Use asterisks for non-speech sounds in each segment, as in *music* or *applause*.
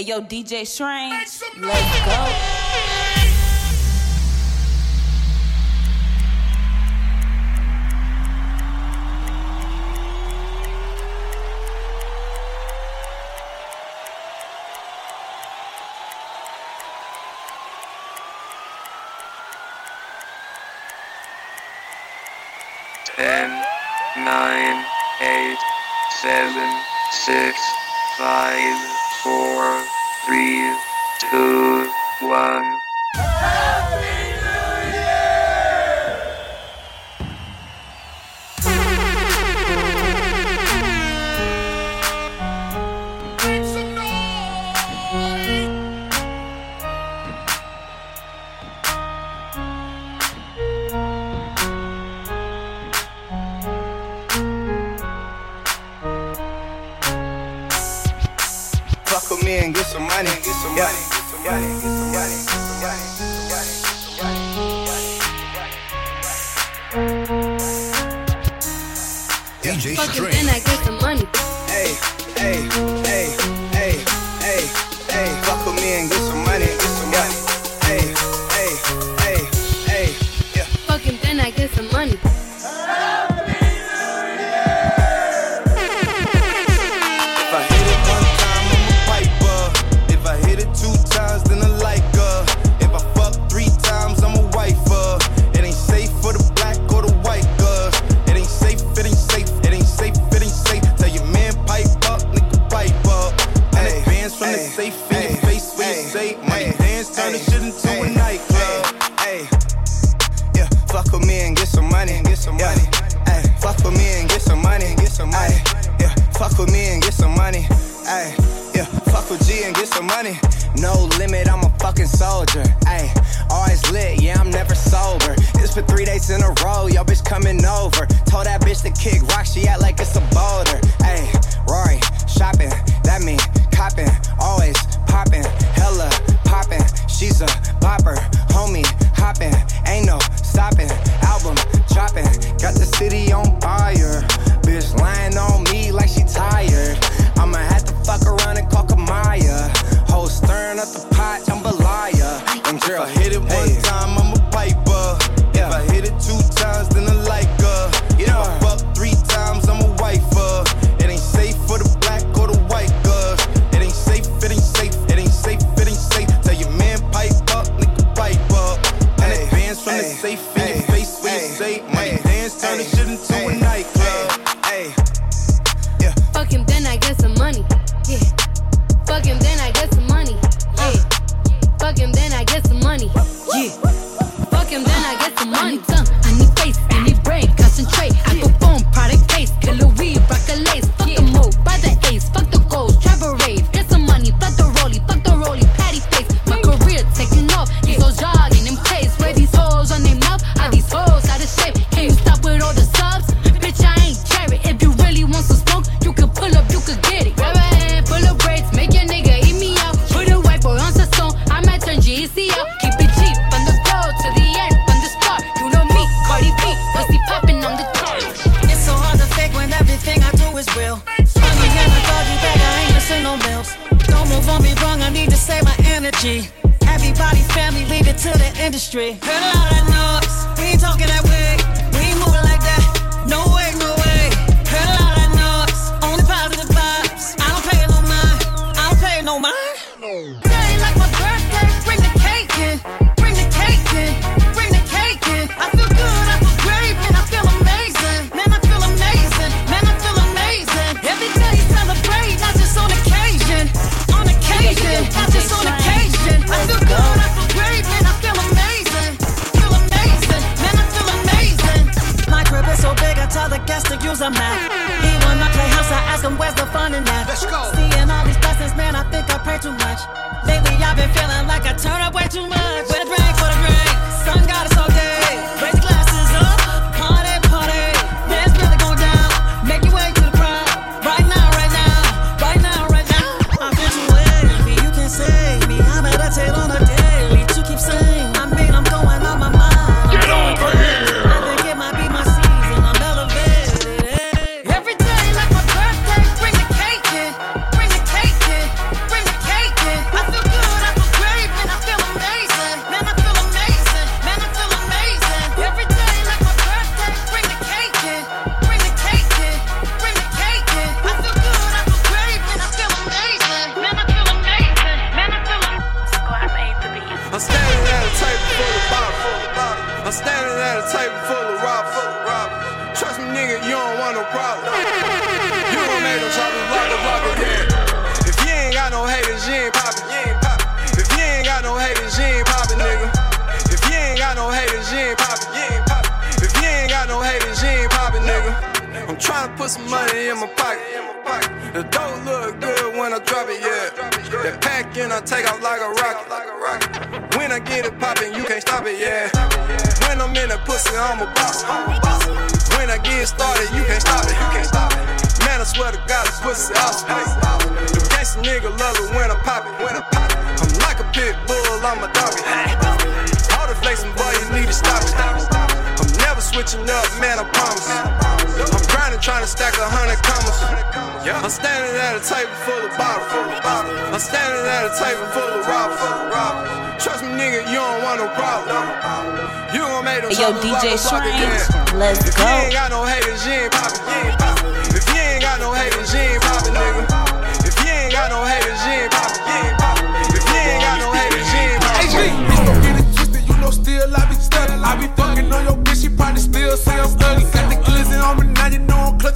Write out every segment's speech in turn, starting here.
Yo, DJ Strange, let's go. Ten, nine, eight, seven, six.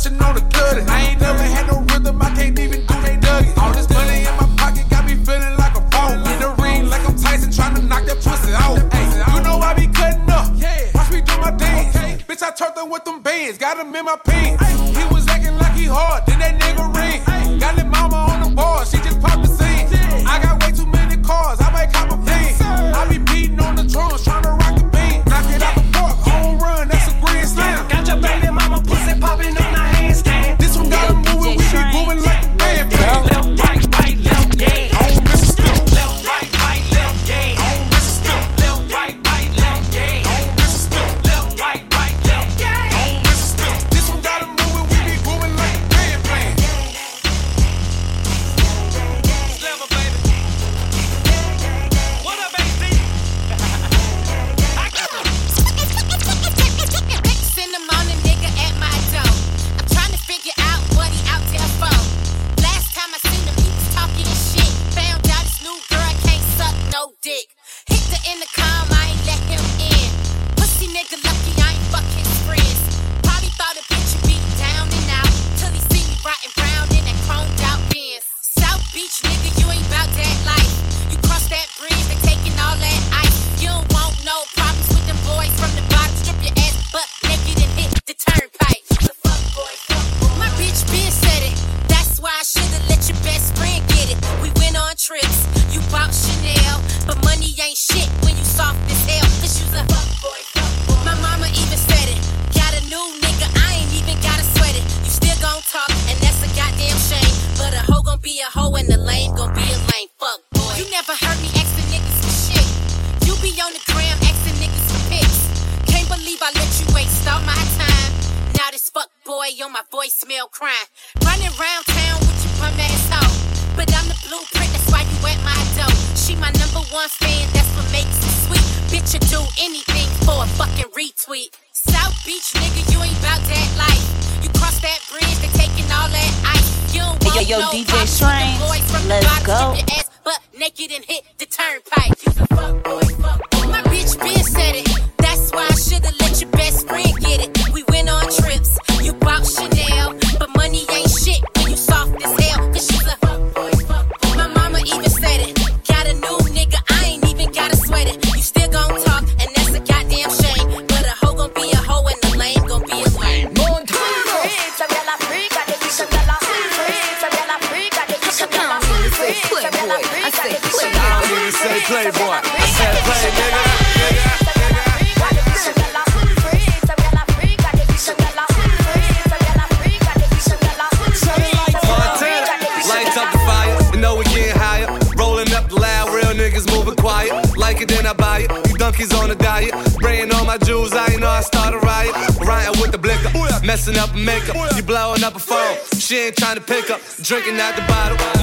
touching on the good. I ain't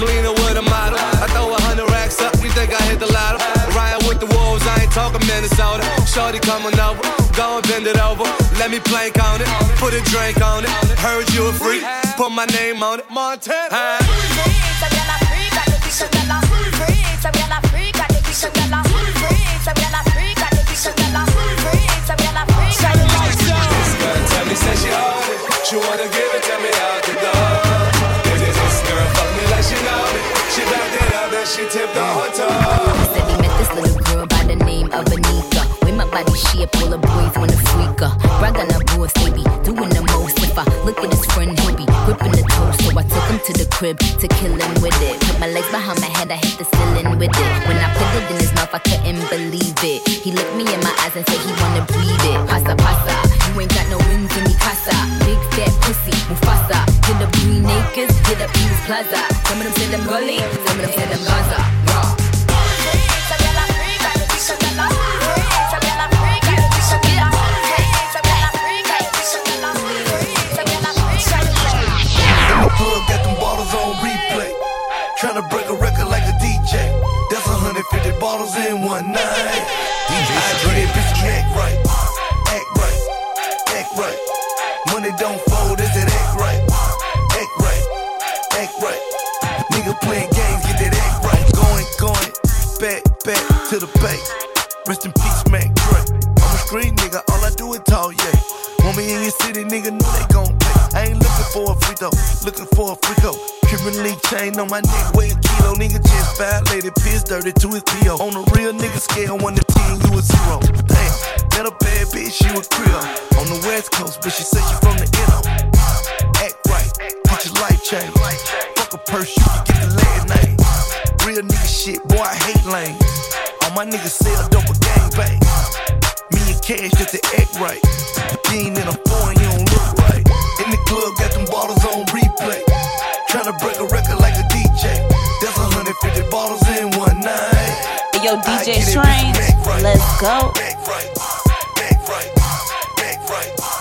Selena with a model. I throw a hundred racks up, you think I hit the lotto? Ryan with the wolves, I ain't talking Minnesota. Shorty coming over, go and bend it over. Let me plank on it, put a drink on it. Heard you a freak, put my name on it. Montana. Huh? She wanna give it, to me how she tipped the hotel. Said he met this little girl by the name of Anika. With my body shape, all the boys wanna freak her. Brag on her boys, they doing the most. If I look at his friend, he be gripping the toes. So I took him to the crib to kill him with it. Put my legs behind my head, I hit the ceiling with it. When I put it in his mouth, I couldn't believe it. He looked me in my eyes and said he wanna breathe it. Pasa pasa, you ain't got no wings in me casa. Big fat pussy, Mufasa. Hit up Green Acres, hit up East Plaza. Some of them say them gully, some of them say them Gaza. Throw, looking for a free go. Cuban link chain on my neck, a kilo. Nigga just violated, piss dirty to his PO. On a real nigga scale, 1 to 10, you a zero. Damn, met a bad bitch, you a Creole. On the west coast, but she said she from the NO. Act right, get your life change. Fuck a purse, you can get the last name. Real nigga shit, boy, I hate lame. All my niggas sell dope a gang bang. Me and cash just to act right. Being in a foreign, you don't club, got them bottles on replay. Tryna break a record like a DJ. That's 150 bottles in one night. Yo, DJ get Strain, right. let's go. Back right, back right, back right,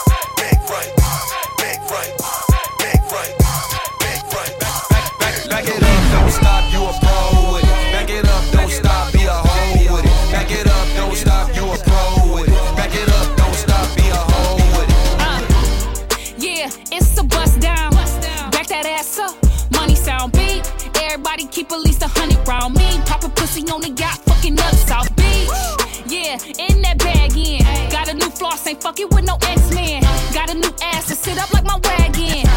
fucking with no X-Men. Got a new ass to sit up like my wagon.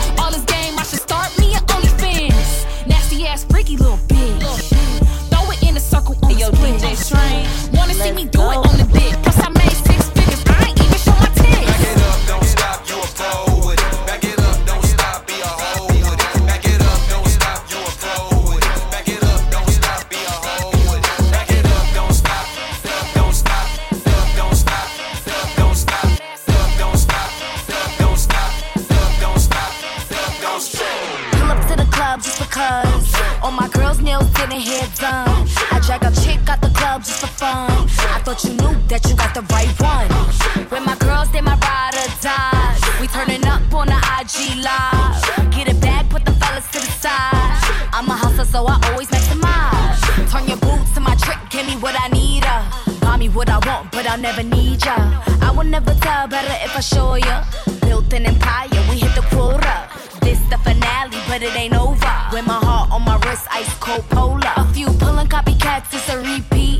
Never need ya. I will never tell better if I show ya. Built an empire, we hit the quota. This the finale, but it ain't over. With my heart on my wrist, ice cold polar. A few pulling copycats, it's a repeat.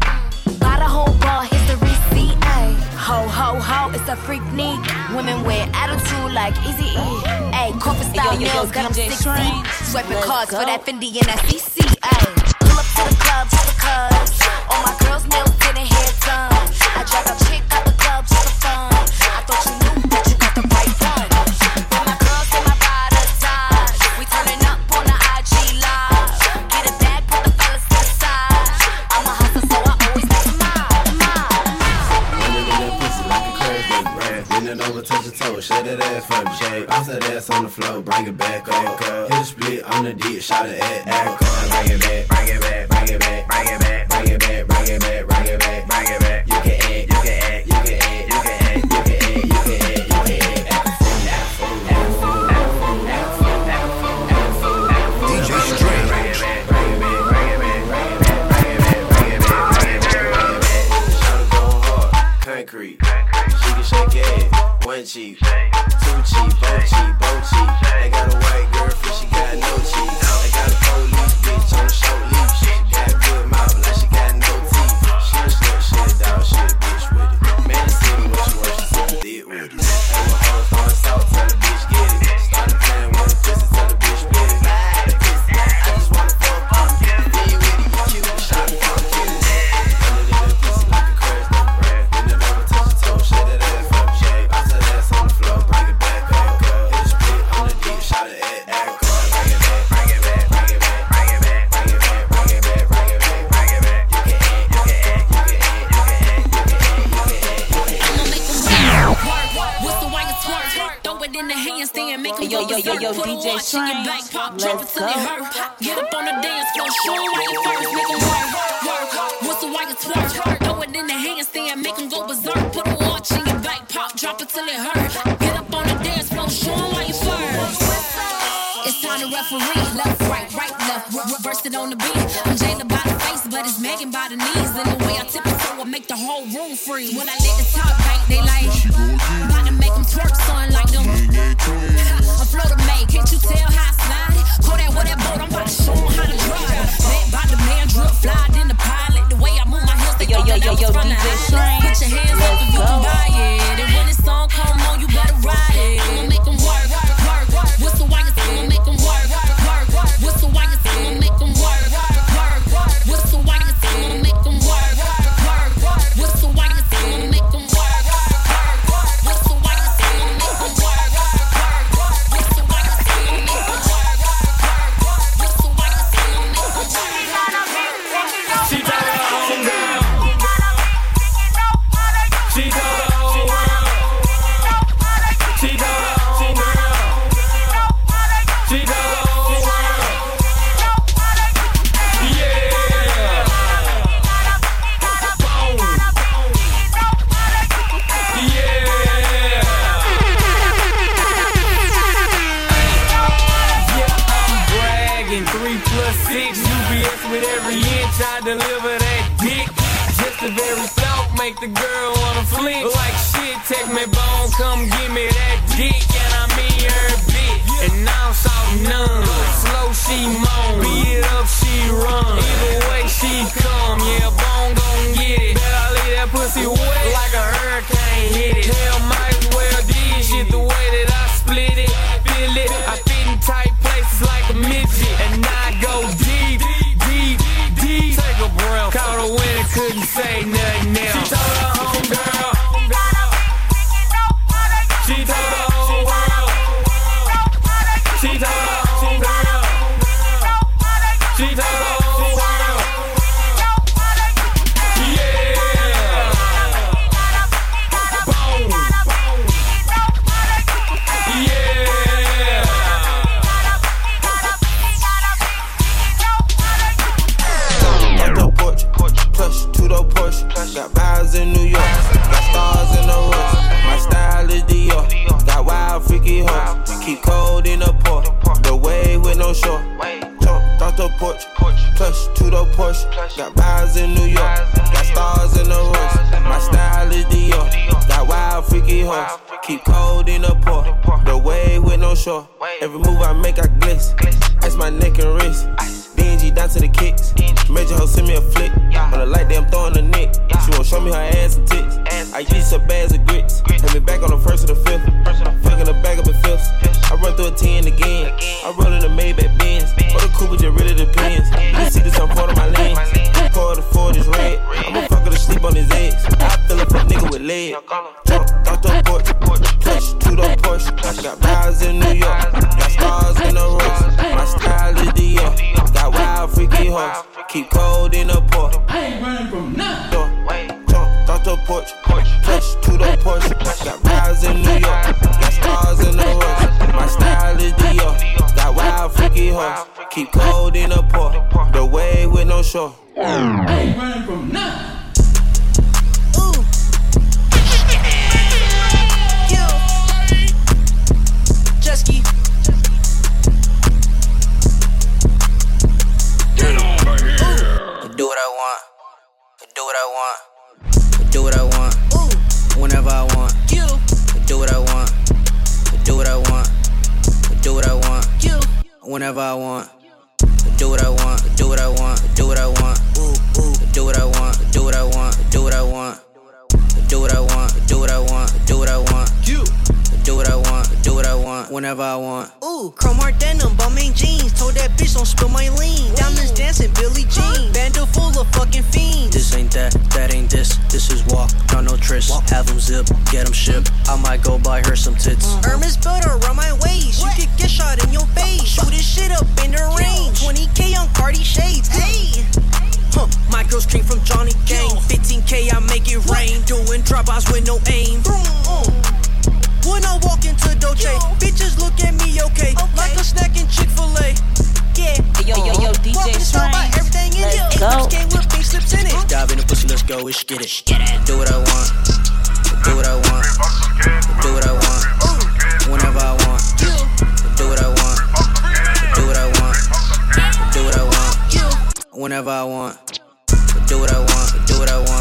Buy the whole bar, here's the receipt. Ay. Ho, ho, ho, it's a freak neat. Women with attitude like Easy E. Ay, corporate style nails, got 'em DJ 16. Strain, Swiping cards go. for that Fendi and that CC. Ay. To the club. All my girls' nails hair done. I drag a chick the club fun. I thought you knew that you got the right one. My girls in my we turning up on the IG live. Get it back, the fellas. I'm a so I always. Running in that pussy like a it over, touch shut that ass ass on the floor, bring it back up. Hit a split on the dick, shot it at Erica. Bring it back, bring it back, it back, bring it back. what I want. Do what I want. Ooh. Whenever I want. You. Do what I want. Do what I want. Do what I want. You. Whenever I want. Do what I want. Do what I want. Do what I want. Ooh, ooh. Do what I want. Do what I want. Do what I want. Do what I want. Do what I want. Do what I want. You. Do what I want want, whenever I want. Ooh, chrome heart denim, bum jeans. Told that bitch don't spill my lean. Diamonds dancing, Billie Jean. Bando full of fucking fiends. This ain't that, that ain't this. This is walk, not no tris. Walk. Have them zip, get them ship. I might go buy her some tits. Mm-hmm. Hermes built around my waist. You could get shot in your face. Shoot this shit up in the range. 20k on Cardi shades. Hey. Huh, my girl's dream from Johnny Gang. 15k, I make it rain. Doing dropouts with no aim. Boom. When I walk into Dolce, bitches look at me okay, like a snack in Chick Fil A. Yeah, yo, yo, yo, DJ Walk the store, everything in Let's it. go. Eight came with big slips in it. Dive in the pussy, let's go, let's get it. Do what I want. Do what I want. Do what I want. Whenever I want. Do what I want. Do what I want. Do what I want. Whenever I want. Do what I want. Do what I want.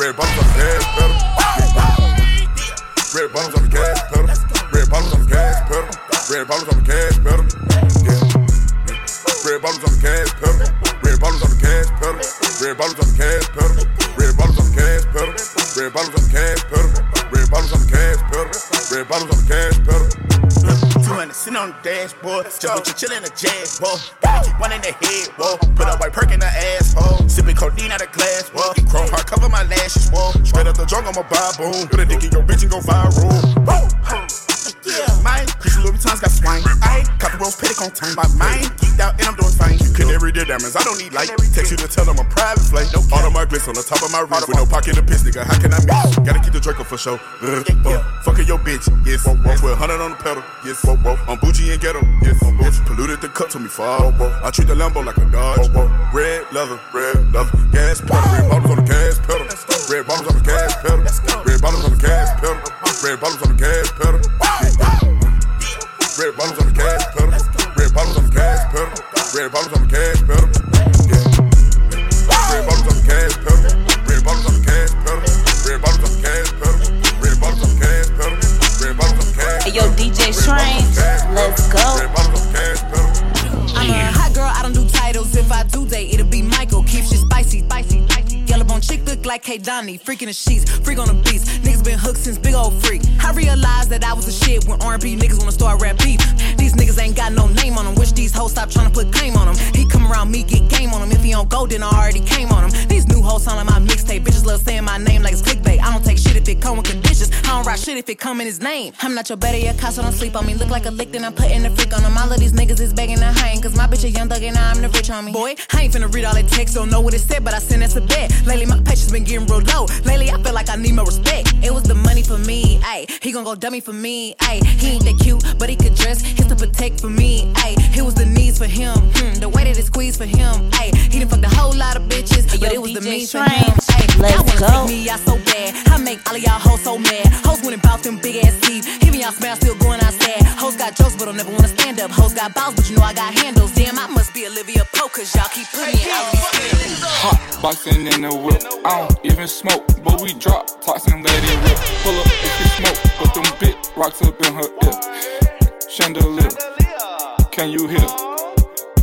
Red bottoms on the gas pedal. Red bottoms on the gas pedal. Red bottoms on the gas pedal. Red bottoms on the gas pedal. Yeah. Red bottoms on the gas pedal. Red bottoms on the gas pedal. Red bottoms on the gas pedal. Red bottoms on the gas pedal. Red bottoms on the gas pedal. 200 sitting on the dashboard. Just with you chillin' a jazz, whoa. Keep one in the head, whoa. Put a white perk in the asshole. Sipping codeine out of glass, whoa. Chrome heart cover my lashes, whoa. Straight up the drunk, I'ma buy boom. Put a dick in your bitch and go viral. Whoa. Yeah, mine. Chris Louis Vuitton's got swine. I copy rose petticoat on time. My mind geeked out and I'm doing fine. Could every day diamonds, I don't need light. Text you to tell them I'm private flight. No all of my glitz on the top of my wrist. With no pocket to piss, nigga. How can I miss? Gotta keep the Draco for show. Uh, uh, fucking your bitch, yes. Whoa, whoa. 1200 on the pedal, yes. Whoa, whoa. I'm bougie and ghetto, yes. Whoa, whoa. Polluted the cup to me fall. Whoa, whoa. I treat the Lambo like a Dodge. Whoa, whoa. Red leather, red leather. Gas pedal, red bottles on the gas pedal. Red bottles on the gas pedal. Red bottles on the gas pedal. Red bottles on the gas pedal. Red bottles on the gas pedal. Red bottles on the gas pedal. Red bottles on the gas pedal. Red bottles on the gas pedal. Red bottles on the gas pedal. Red bottles on the gas pedal. Red bottles on the gas pedal. Red bottles on the gas Hey, yo, DJ Shrine. Let's go. Red bottles on the gas pedal. I'm a hot girl, I don't do titles. If I do date, Chick look like K. Donnie. Freaking the sheets, freak on the beats. Niggas been hooked since big old freak. I realized that I was a shit when R&B niggas wanna start rap beef. These niggas ain't got no name on them. Wish these hoes stop trying to put claim on them. He come around me, get game on him. If he don't go, then I already came on him. These new hoes sound like my mixtape. Bitches love saying my name like it's clickbait. I don't take if it come with conditions. I don't write shit if it come in his name. I'm not your better, your cost, so don't sleep on me. Look like a lick, then I'm putting the freak on them. All of these niggas is begging to hang. Cause my bitch a young thug and I'm the rich homie. Boy, I ain't finna read all that text, don't know what it said, but I sent us a bet. Lately, my patience been getting real low. Lately, I feel like I need more respect. It was the money for me, ayy. He gon' go dummy for me, ayy. He ain't that cute, but he could dress. He's to protect for me, ayy. It was the needs for him, hmm. The way that it squeezed for him, ayy. He done fucked a whole lot of bitches, but yo, it was the DJ means for him, ayy. let's Y'all wanna go. take me out so bad. I make all y'all hoes so mad. Hoes went and bought them big ass teeth. Even y'all smell still going outside. Hoes got jokes, but don't never wanna stand up. Hoes got balls, but you know I got handles. Damn, I must be Olivia Pope, cause y'all keep putting me out. Hot boxing in the whip. I don't even smoke, but we drop and let it rip. Pull up if you smoke, put them big rocks up in her ear. Chandelier, can you hear?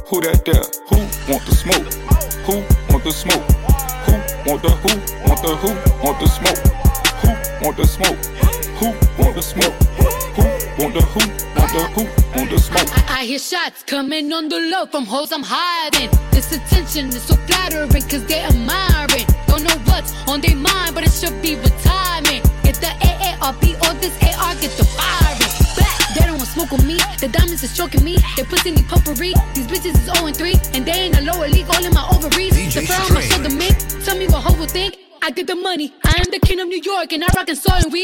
Who that there? Who want the smoke? Who want the smoke? Who want the who? Want the who? Want the smoke? Who want the smoke? Who want the smoke? Who want the who? Want the who? Want the smoke? I, I hear shots coming on the low from hoes I'm hiding. This attention is so flattering cause they admiring. Don't know what's on their mind, but it should be retirement. Get the AARP or this AR, get the firing. Back, they don't want smoke with me. The diamonds is stroking me. They pussy need potpourri. These bitches is 0 and 3, and they ain't a lower league, all in my ovaries. the fur on my shoulder mink. Tell me what hoe will think. I get the money. I am the king of New York, and I rock and soul and. Woo!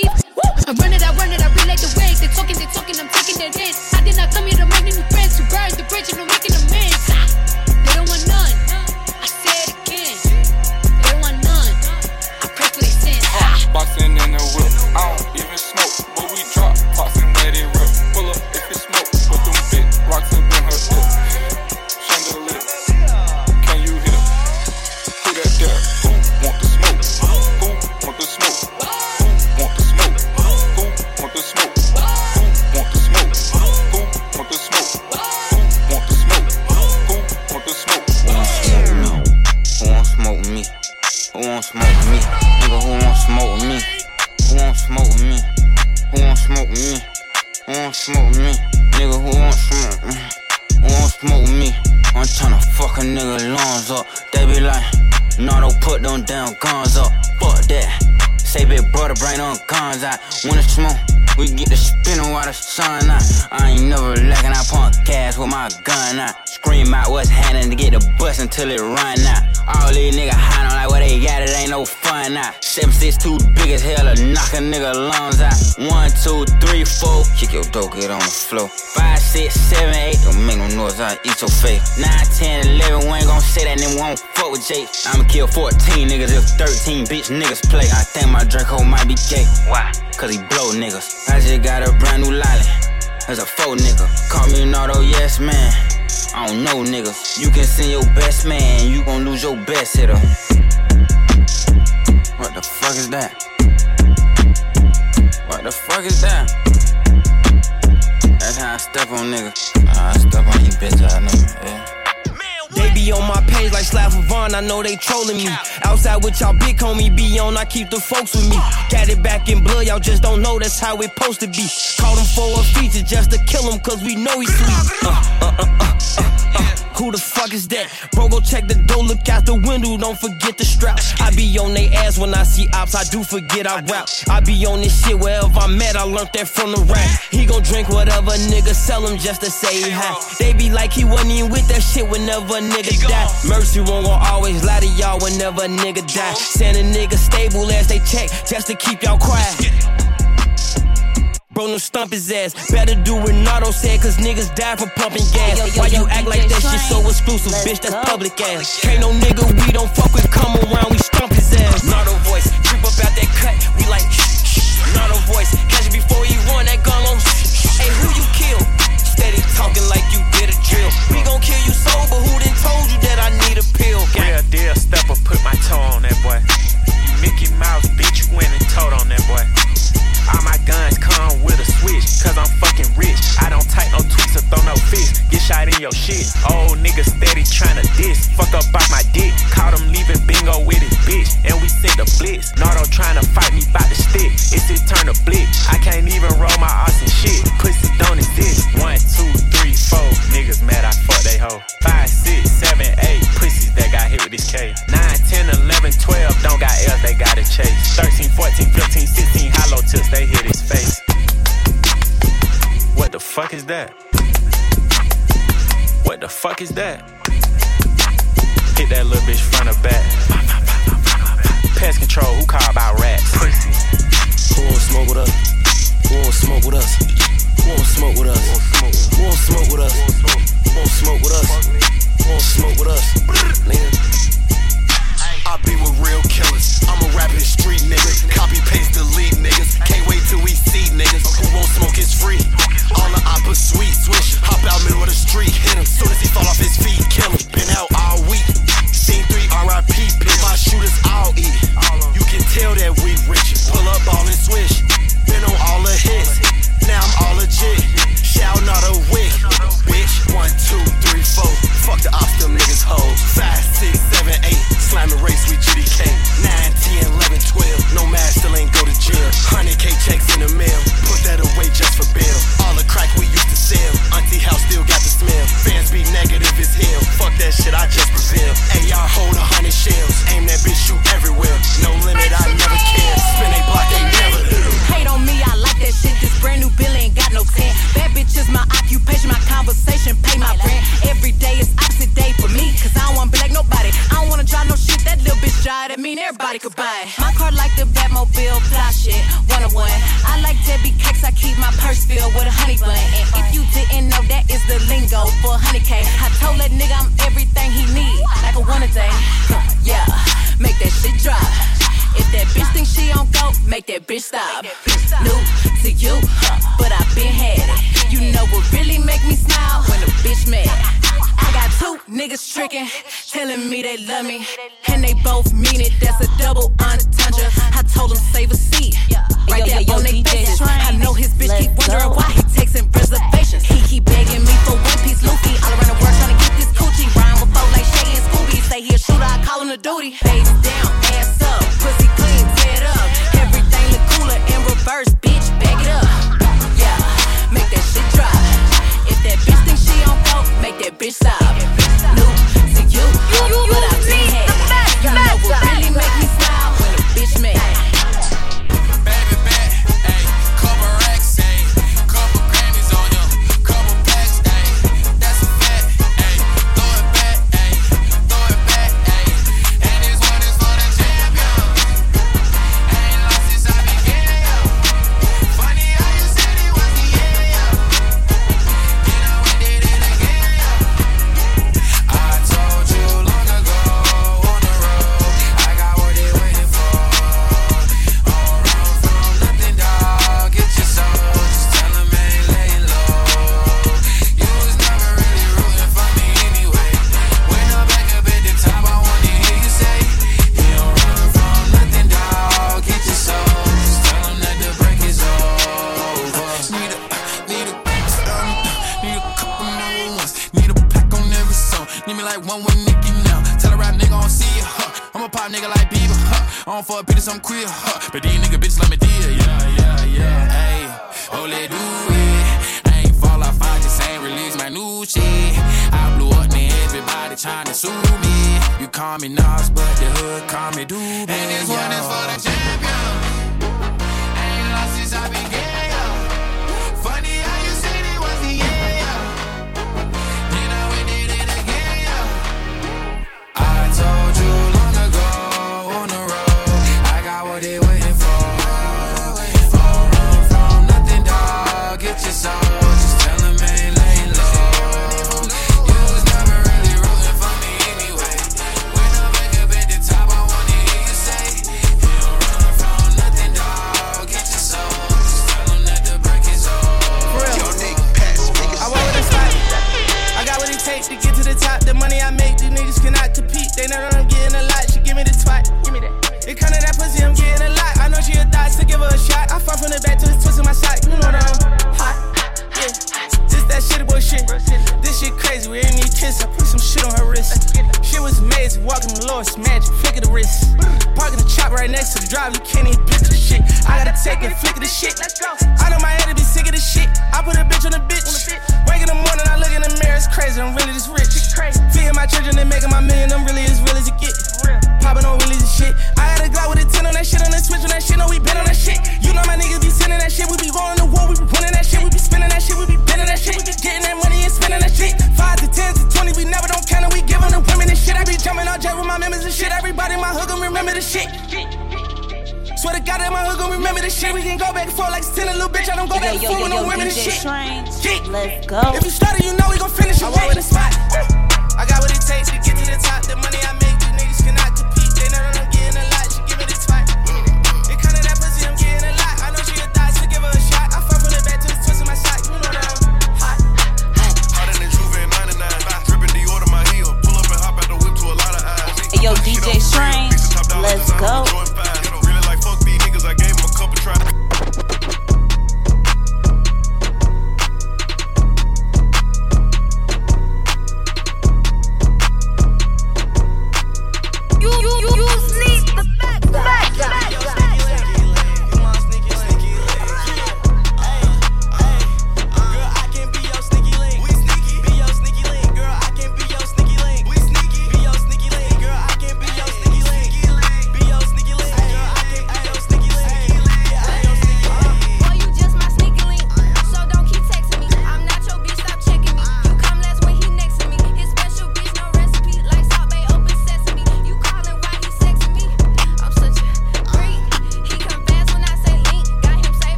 I run it, I run it, I relate the waves. They talking, they talking, I'm taking it in. I did not come here to make new friends, to burn the bridge and I'm making amends. Ah! They don't want none. I say it again. They don't want none. I pray for their sins. Boxing in the whip. I Who won't smoke me? Nigga, who won't smoke me? Who won't smoke me? Who won't smoke me? Who won't smoke me? Nigga, who won't smoke me? Who won't smoke me? I'm tryna fuck a nigga lungs up. They be like, no, don't put them damn guns up. Fuck that. Say big brother, bring them guns out. Wanna smoke? We get the spinning while the sun out. I ain't never lacking, I pump gas with my gun out. Scream out what's happening to get the bus until it run out. All these niggas on like what they got, it ain't no fun six two big as hell to knock a nigga lungs out. One, two, three, four, kick your dope, get on the floor. Five, six, seven, eight, don't make no noise, I eat your face. Nine, ten, eleven, we ain't gon' say that, then we won't fuck with Jake. I'ma kill 14 niggas if 13 bitch niggas play. I think my Draco might be gay. Why? Cause he blow niggas. I just got a brand new lolly. That's a faux nigga. Call me an auto yes man. I don't know nigga. You can send your best man, you gon' lose your best hitter. What the fuck is that? What the fuck is that? That's how I step on niggas. Nah, I step on you bitch ass nigga. Yeah. On my page like Slav Vaughn, I know they trolling me. Outside with y'all big homie be on, I keep the folks with me. Got it back in blood, y'all just don't know that's how it supposed to be. Call him for a feature just to kill him, cause we know he's sweet. Uh, uh, uh, uh, uh, uh. Who the fuck is that? Bro, go check the door, look out the window, don't forget the strap. I be on they ass when I see ops, I do forget I rap. I be on this shit wherever I'm at, I learned that from the rap. He gon' drink whatever nigga sell him just to say hi. They be like he wasn't even with that shit whenever a nigga die. Mercy won't gon' always lie to y'all whenever a nigga die. Send a nigga stable as they check just to keep y'all quiet. Bro, no stump his ass. Better do what Nardo said, cause niggas die for pumping gas. Yo, yo, yo, Why you yo, act DJ like that shit so exclusive, Let's bitch? That's go. public ass. Can't no nigga we don't fuck with come around, we stump his ass. Nardo voice, creep up out that cut, we like shh, shh. Nardo voice, catch it before he run that gun on. shh, shh. Hey, who you kill? Steady talking like you did a drill. We gon' kill you sober, who done told you that I need a pill? Real deal stepper, put my toe on that boy. You Mickey cause I'm fucking rich. I don't type no tweets or throw no fists. Get shot in your shit. Old nigga steady tryna diss. Fuck up out my dick. Caught him leaving bingo with his bitch. And we sent the blitz. Nardo tryna fight me by the stick. It's his turn to blick. I can't even roll my ass and shit. Pussy don't exist. One, two, three, four. Niggas mad I fuck they hoe. Five, six, seven, eight. Pussies that got hit with this K. 9, 10, 11, 12. Don't got L's, they gotta chase. 13, 14, 15, 16. Hollow tips, they hit his face. What the fuck is that? What the fuck is that? Hit that little bitch front or back. Pest control, who call about rats? Who won't smoke with us? Who won't smoke with us? Who won't smoke with us? Who won't smoke with us? Who won't smoke with us? Who won't smoke with us? Nigga. I be with real killers. I'm a rapping street nigga. Copy, paste, delete niggas. Can't wait till we see niggas. Who won't smoke is free. All the oppa sweet swish. Hop out middle of the street, hit him. Soon as he fall off his feet, kill him. Been out all week. Scene three, RIP. Pick my shooters, I'll eat. You can tell that we rich. Pull up, all and swish. Been on all the hits. Now I'm all legit. Shout not a wick. Bitch, one, two, three, four. Fuck the ops, them niggas hoes. Five, six, seven, eight. Slamming race with GDK. Nine, ten, eleven, twelve. No mask, still ain't go to jail. 100k checks in the mail. Put that away just for bill. All the crack we used to sell. Auntie house still got the smell. Fans be negative as hell. Fuck that shit, I just prevail. AR hold a hundred shells. Aim that bitch, shoot everywhere. No limit, I never care. That little bitch drive, that mean everybody could buy it. My car like the Batmobile, fly shit, one on one. I like Debbie cakes, I keep my purse filled with a honey bun. And if you didn't know, that is the lingo for honey cake. I told that nigga I'm everything he need, like a one a day. *laughs* yeah, make that shit drop. If that bitch think she on go, make that bitch stop. New to you, but I've been had it. You know what really make me smile when niggas tricking, telling me they love me, and they both mean it. That's a double entendre. I told them save a seat, right there on they faces. I know his bitch keep wondering why he texting reservations. He keep begging me for one piece Luffy. All around the world trying to get this coochie. Rhyme with folk like Shay and Scooby. Say he a shooter, I call him the duty. Face down, 16, a little bitch, I don't go back fool with no women and shit. Yeah. Let's go. If you started, you know we gon' finish it. I walk with the spot. I got what it takes to get to the top. The money I make.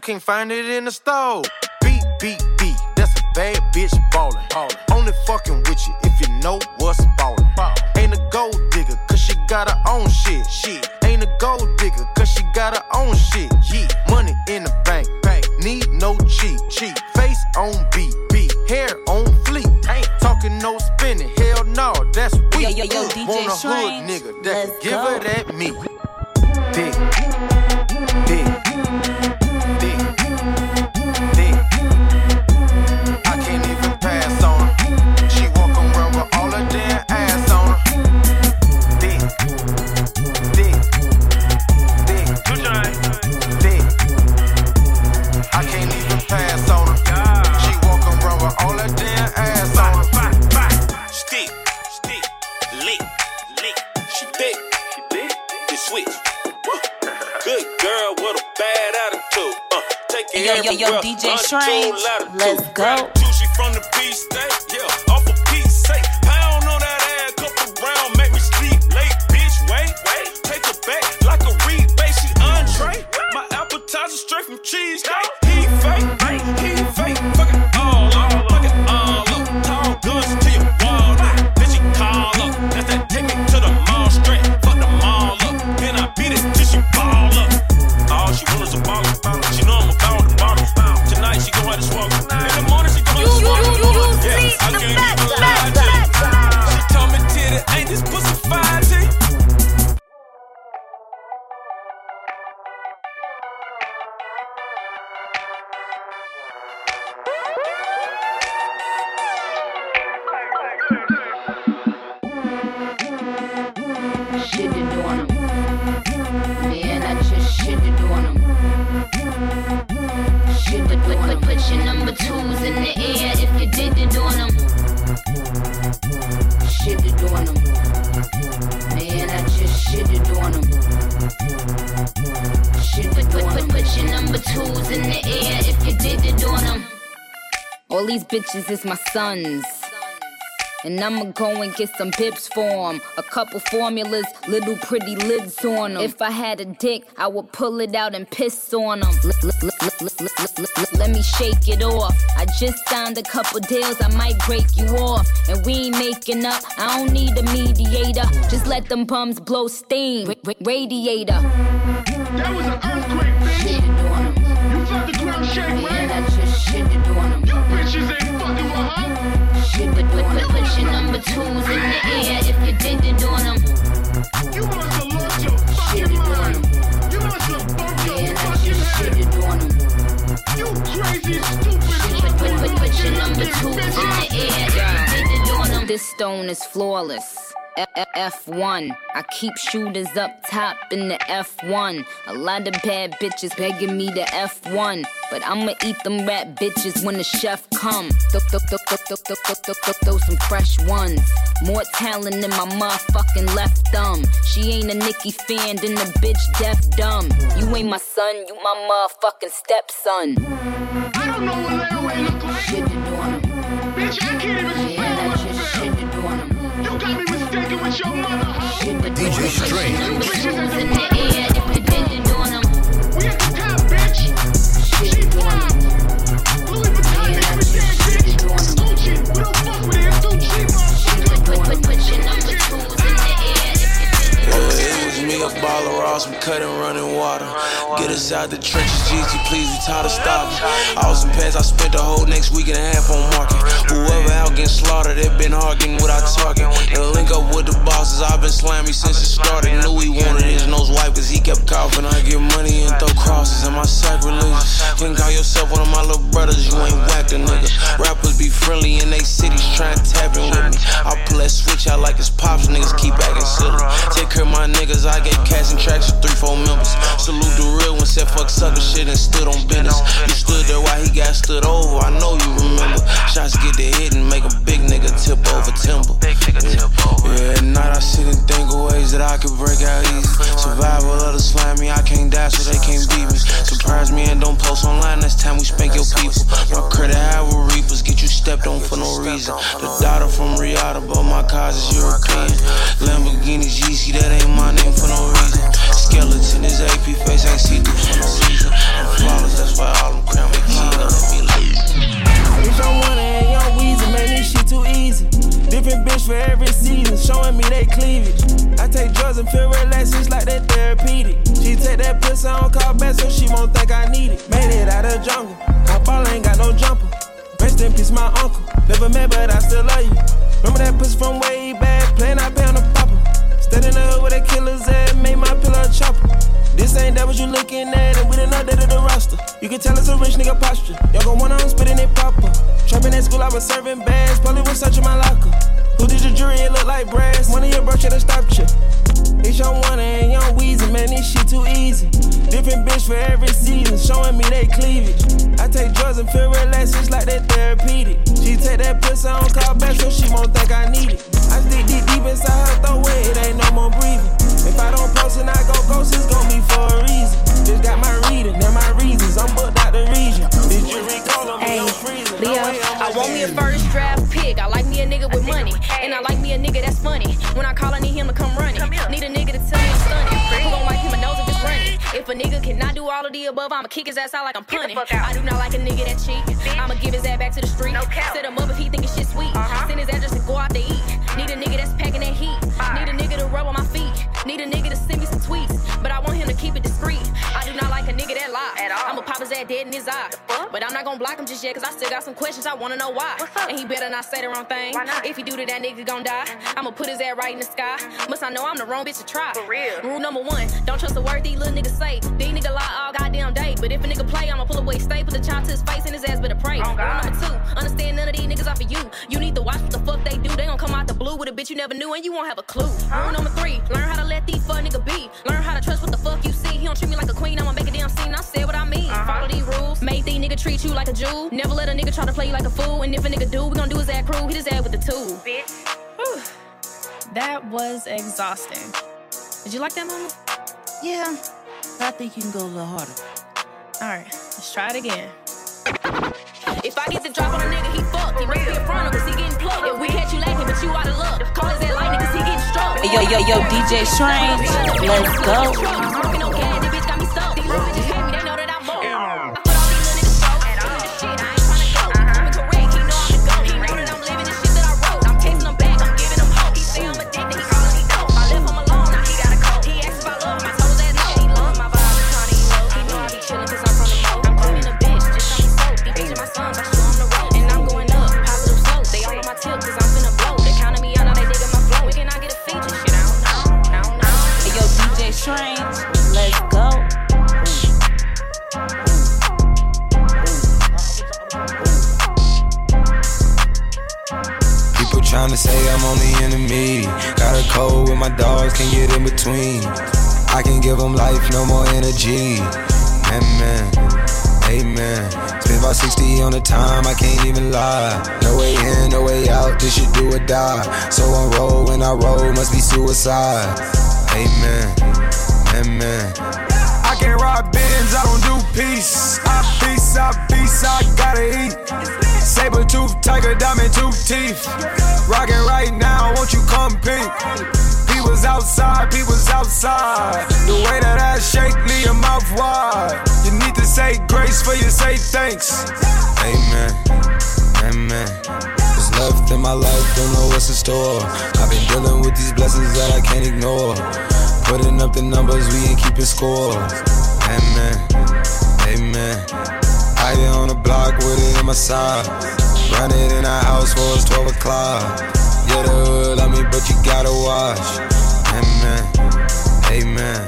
You can't find it in the store. you box. Bitches is my sons. And I'ma go and get some pips for 'em. A couple formulas, little pretty lids on 'em. If I had a dick, I would pull it out and piss on on 'em. Let me shake it off. I just signed a couple deals, I might break you off. And we ain't making up, I don't need a mediator. Just let them bums blow steam. Ra- ra- radiator. That was an earthquake, bitch. You felt the ground shake, right? Man, I just shitted her. Shit, put, put, put, put your number twos in the air if you did it on 'em. You must have lost your fucking mind. You must have bumped your Man, fucking head. shitted. You crazy, stupid, Put, put, put your number twos in the air. if you did it on 'em. This stone is flawless. F1. I keep shooters up top in the F1. A lot of bad bitches begging me to F1. But I'ma eat them rat bitches when the chef come. Throw some fresh ones. More talent than my motherfucking left thumb. She ain't a Nicki fan, then the bitch deaf dumb. You ain't my son, you my motherfucking stepson. I don't know what Larry look like. Bitch, I can't even yeah, spell myself. DJ Strange. Me, a baller Ross, we cutting running water. Get us out the trenches, GG, please, we tired of stopping. Awesome pass, I spent the whole next week and a half on market. Whoever out getting slaughtered, they been arguing without talking. And link up with the bosses, I've been slamming since it started. Knew he wanted his nose wiped cause he kept coughing. I get money and throw crosses, am I sacrilegious? Can call yourself one of my little brothers, you ain't whacked a nigga. Rappers be friendly in they cities, trying to tap in with me. I pull that switch out like it's pops, niggas keep acting silly. Take care of my niggas, I get cash and tracks with three, four members. Salute the real one, said fuck sucker shit and stood on business. You stood there while he got stood over, I know you remember. Shots get the hit and make a big nigga tip over timber. Big nigga tip over timber. Yeah, at night I sit and think of ways that I could break out easy. Survival of the slimy, I can't die so they can't beat me. Surprise me and don't post online, next time we spank your people. My credit stepped on for no reason. The daughter from Riyadh, but my cars is European. Lamborghini GC, that ain't my name for no reason. Skeleton, his AP face ain't see through for no reason. I'm flawless, that's why all them crown me key like. Bitch, I'm one and young Weezy, man, this shit too easy. Different bitch for every season, showing me they cleavage. I take drugs and feel relaxed, it's like that therapeutic. She take that pussy on call back so she won't think I need it. Made it out of jungle, my ball ain't got no jumper. Rest in peace, my uncle. Never met, but I still love you. Remember that pussy from way back, playing I pay on the popper. Stayed in the hood with a killer's at, made my pillow a chopper. This ain't that what you looking at, and we didn't update the roster. You can tell it's a rich nigga posture. Y'all gon' one on spitting it proper. Trapping at school, I was serving bags, probably was searching my locker. Who did your jury? It look like brass. One of your bro should've stopped you. It's young one and young Weezy, man, this shit too easy. Different bitch for every season, showing me they cleavage. I take drugs and feel relaxed, it's like that therapeutic. She take that pussy on call back so she won't think I need it. I stick deep deep inside her throat, where it ain't no more breathing. If I don't post and I go ghost, it's gon' be for a reason. Just got my reading, now my reasons. I'm booked out the region. Did you recall me? I'm freezing. No Leo, I want me a first draft pick. I like me a nigga with money. And I like me a nigga that's funny. When I call, I need him to come running. Need a nigga to tell me I'm stunning. Who gon' wipe him a nose if it's running? If a nigga cannot do all of the above, I'ma kick his ass out like I'm punning. I do not like a nigga that cheat. I'ma give his ass back to the street. Set him up if he think his shit sweet. Send his address to go out to eat. Need a nigga that's packing that heat. Need a nigga to rub on my feet. Need a nigga to send me some tweets. But I want him to keep it discreet. I do not like a nigga that lie. At all. I'ma pop his ass dead in his eye. But I'm not gonna block him just yet, cause I still got some questions. I wanna know why. And he better not say the wrong thing. If he do that, that nigga gon' die. Mm-hmm. I'ma put his ass right in the sky. Must I know I'm the wrong bitch to try. For real. Rule number one, don't trust the word these little niggas say. These niggas lie all goddamn day. But if a nigga play, I'ma pull away, stay, put the child to his face and his ass better pray. Oh, Rule number two, understand none of these niggas are for you. You need to watch what the fuck they do. They gon' come out the blue with a bitch you never knew and you won't have a clue. Rule number three, learn how to let these fuck nigga be. Learn how to trust what the fuck you see. He don't treat me like a queen, I'ma make a damn scene. I said what I mean. Uh-huh. Follow these rules. Make these nigga treat you like a Jew. Never let a nigga try to play you like a fool. And if a nigga do, we gon' do his ass crew. Hit his ass with the tool. Whew. That was exhausting. Did you like that, mama? Yeah, but I think you can go a little harder. All right, let's try it again. If I get the drop on a nigga, he fucked. He must be a frontal cause he getting plucked. If we catch you lacking, but you out of luck. Call his that lightning cause he getting struck. Yo, yo, yo, DJ Strange, let's go. People tryna say I'm on the enemy. Got a code with my dogs, can't get in between. I can give them life, no more energy. Amen, amen. Spend about 60 on the time, I can't even lie. No way in, no way out, this shit do or die. So I roll when I roll, must be suicide. Amen, amen. I can't rob bins, I don't do peace. I beast, I beast, I gotta eat. Saber tooth, tiger, diamond tooth teeth. Rockin' right now, won't you come peek? People's outside, people's outside. The way that I shake, leave your mouth wide. You need to say grace for you say thanks. Amen, amen. What's left in my life, don't know what's in store. I've been dealing with these blessings that I can't ignore. Putting up the numbers, we ain't keeping score. Amen, amen. I on the block with it in my side. Run it in our house for it's 12 o'clock. Yeah, the hood love me, but you gotta watch. Amen, amen.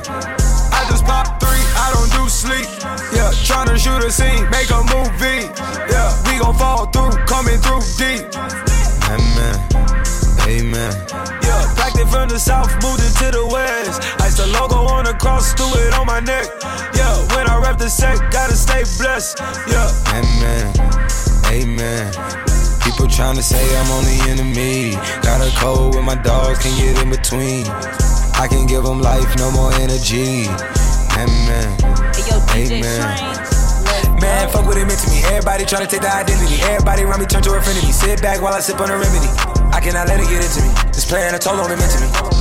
I just pop three, I don't do sleep. Yeah, tryna shoot a scene, make a movie. Yeah, we gon' fall through, coming through deep. Amen, Amen. Yeah, packed it from the south, moved it to the west. Ice the logo on the cross, threw it on my neck. Yeah, when I rap the set, gotta stay blessed. Yeah. Amen. Amen. People trying to say I'm on the enemy. Got a code with my dogs, can get in between. I can give them life, no more energy. Amen. Amen. Man, fuck what it meant to me. Everybody tryna take the identity. Everybody around me turn to a friend of me. Sit back while I sip on a remedy. I cannot let it get into me. This plan a toll on it meant to me.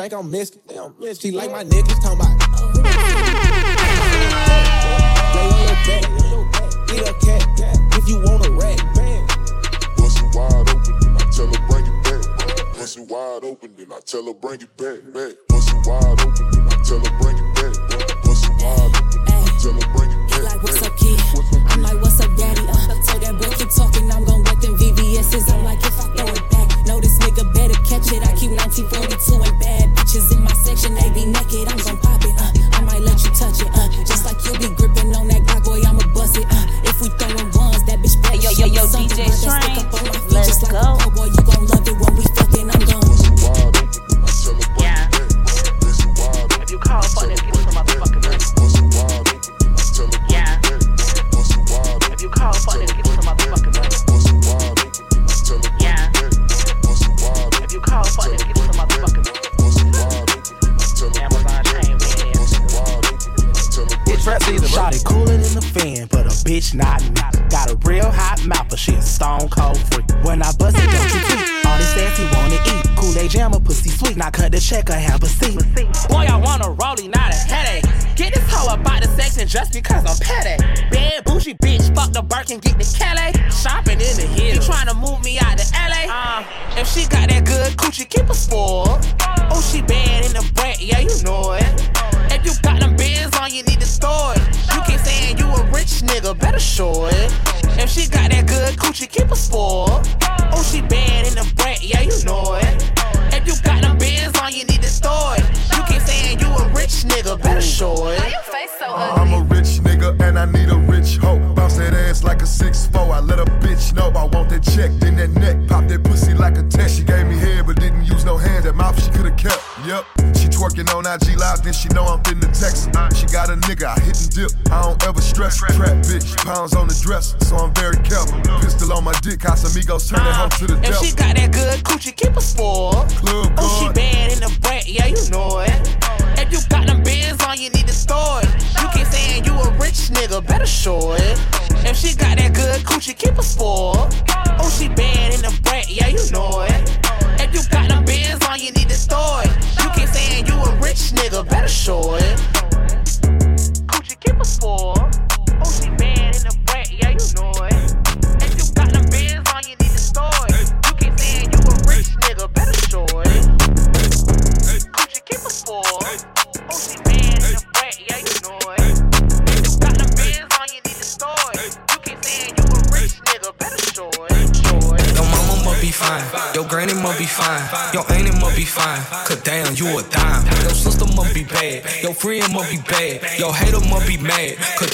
think I'm Mexican?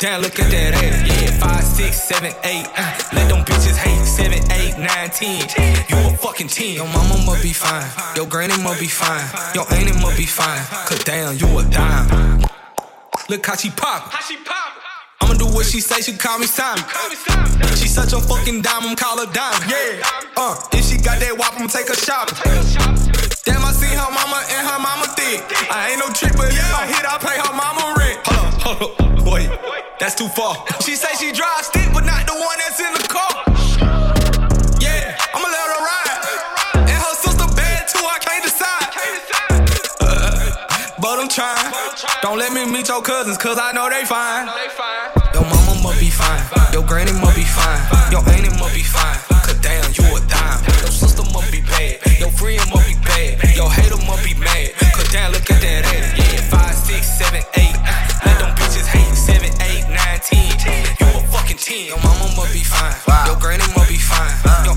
Can't look at that ass. Yeah, five, six, seven, eight. Uh, let them bitches hate. Seven, eight, nine, ten. You a fucking ten. Your mama must be fine. Your granny must be fine. Your auntie must be fine. Cause damn, you a dime. Look how she pop. How she pop. I'ma do what she say, she call me Simon. She such a fucking dime, I'm call her dime. Yeah. Uh, if she got that wop, I'm take her shopping. but I'm trying. Don't let me meet your cousins, cause I know they fine. Your mama must be fine. Your granny must be fine. Your aint must be fine. Cause damn, you a dime. Your sister must be bad. Your friend must be bad. Your hater must be mad. Cause damn, look at that ass. Yeah, five, six, seven, eight. Let them bitches hate. Seven, eight, nine, ten. You a fucking ten. Your mama must be fine. Your granny must be fine. Your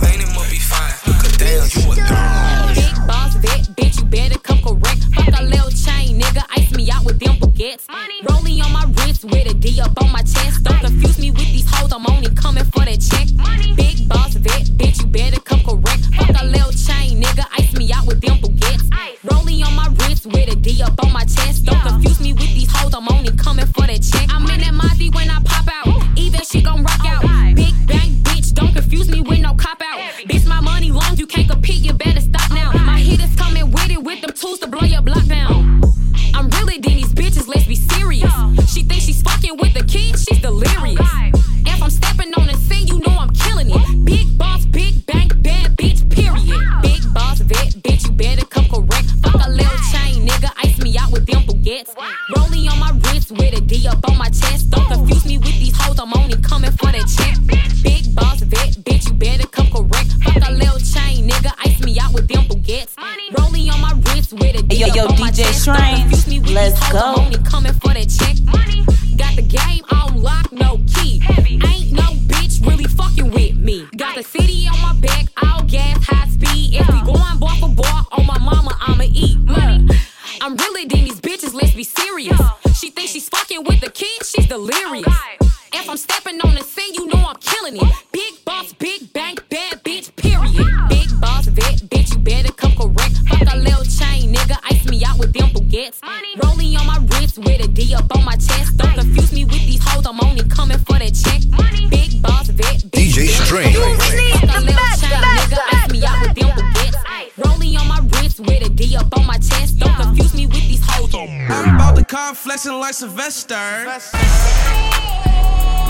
like Sylvester.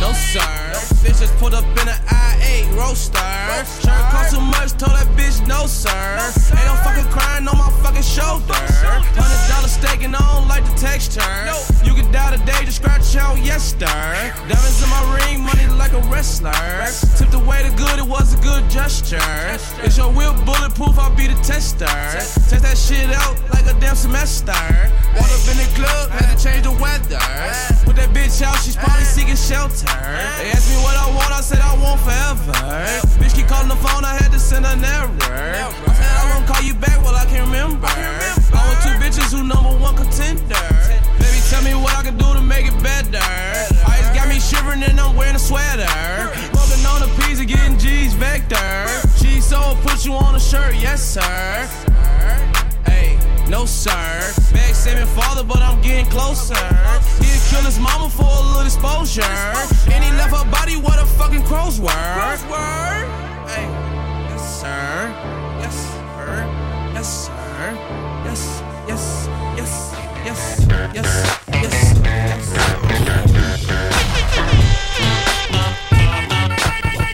No sir, bitch just pulled up in an I8 roadster. Shirt cost too much, told that bitch no sir. Ain't no fucking crying on my fucking shoulder. Hundred dollar steak and I don't like the texture. You can die today, just scratch out yes sir. Diamonds in my ring, money like a wrestler. Tipped away the good, it was a good gesture. Is your whip bulletproof? I'll be the tester. Test that shit out like a damn semester. Getting closer. He'd kill his mama for a little exposure. And he left her body where the fucking crows were. Hey, yes sir. Yes sir. Yes sir. Yes, yes, yes, yes, yes, yes, yes.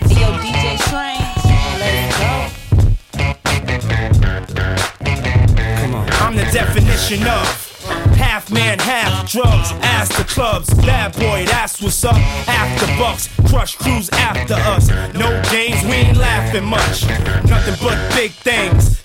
Yo, DJ Shrine, let's go. Come on. I'm the definition of half man, half drugs. Ass the clubs, bad boy, that's what's up. After bucks, crush crews after us. No games, we ain't laughing much. Nothing but big things.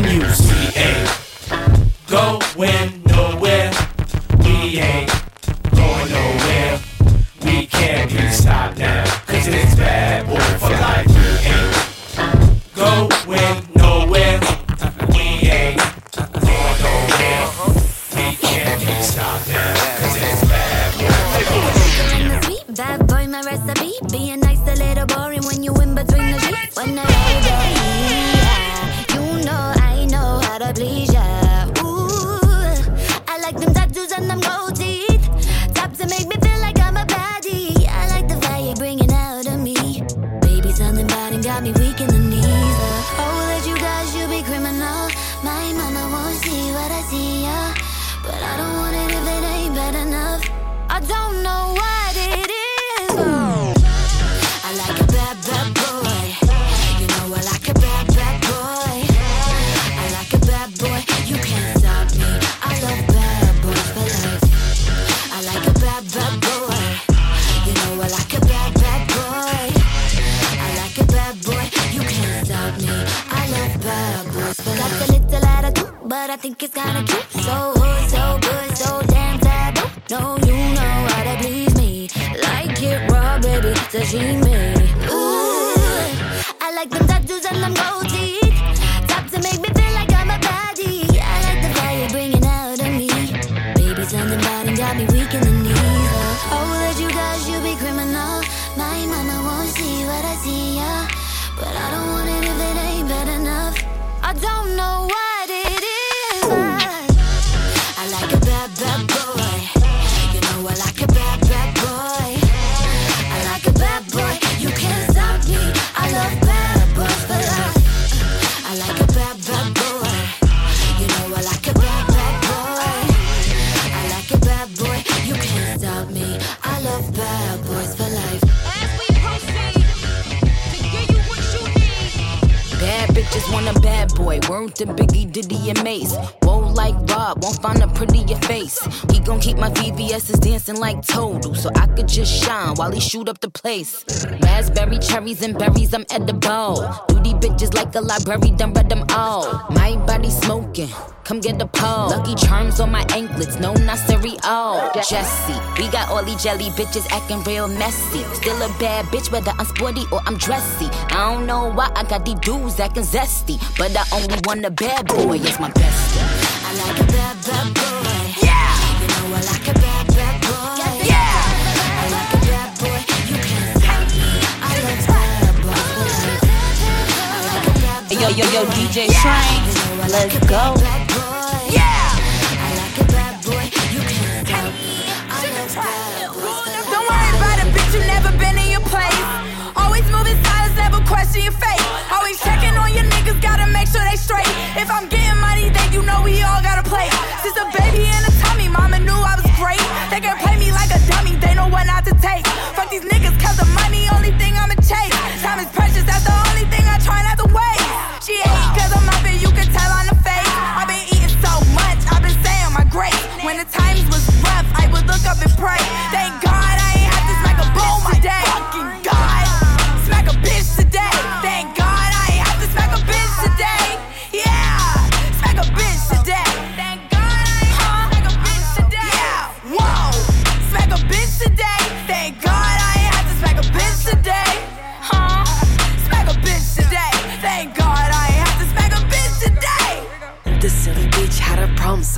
We ain't going nowhere. We ain't going nowhere. We can't be stopped now, cause it's bad boy for life. We ain't going nowhere. We ain't going nowhere. We can't be stopped now, cause it's bad boy. Sweet bad boy, my recipe. Being nice, a little boring when you in between the sheets. Think it's kinda cute. So hood, so good, so damn taboo. No, you know how to please me. Like it raw, baby, sashimi. Ooh, I like them one boy. Word to Biggie, Diddy, and Mase. Whoa, like Rob, won't find a prettier face. He gon' keep my VVS's dancing like Total, so I could just shine while he shoot up the place. Raspberry, cherries, and berries, I'm edible. Duty bitches like a library, done read them all. My body smoking. Come get the pole. Lucky charms on my anklets, no not cereal. Jesse, we got all these jelly bitches acting real messy. Still a bad bitch, whether I'm sporty or I'm dressy. I don't know why I got these dudes acting zesty, but I only want a bad boy, it's my bestie. I like a bad, bad boy. Yeah. You know I like a bad, bad boy. Yeah. I like a bad boy. You can't stop me. I love bad boys. I like a bad boy. Yo, yo, yo, DJ Shrine, let's go. Yeah. I like a bad boy. You can't stop me. I love bad boys. Don't worry about a bitch, you never been in your place. Always moving silence, never question your fate. Always checking on your niggas, gotta make sure they straight. If I'm getting money, then you know we all gotta play. Since a baby in a tummy, mama knew I was great. They can play me like a dummy, they know what not to take. Fuck these niggas, cause the money, only thing I'ma chase. Time is precious, that's the only thing I try not to waste. She hate cause I'm up and you can tell on the face. I've been eating so much, I've been saying my grace. When the times was rough, I would look up and pray. Thank God I ain't have this like a boom today. Fucking God,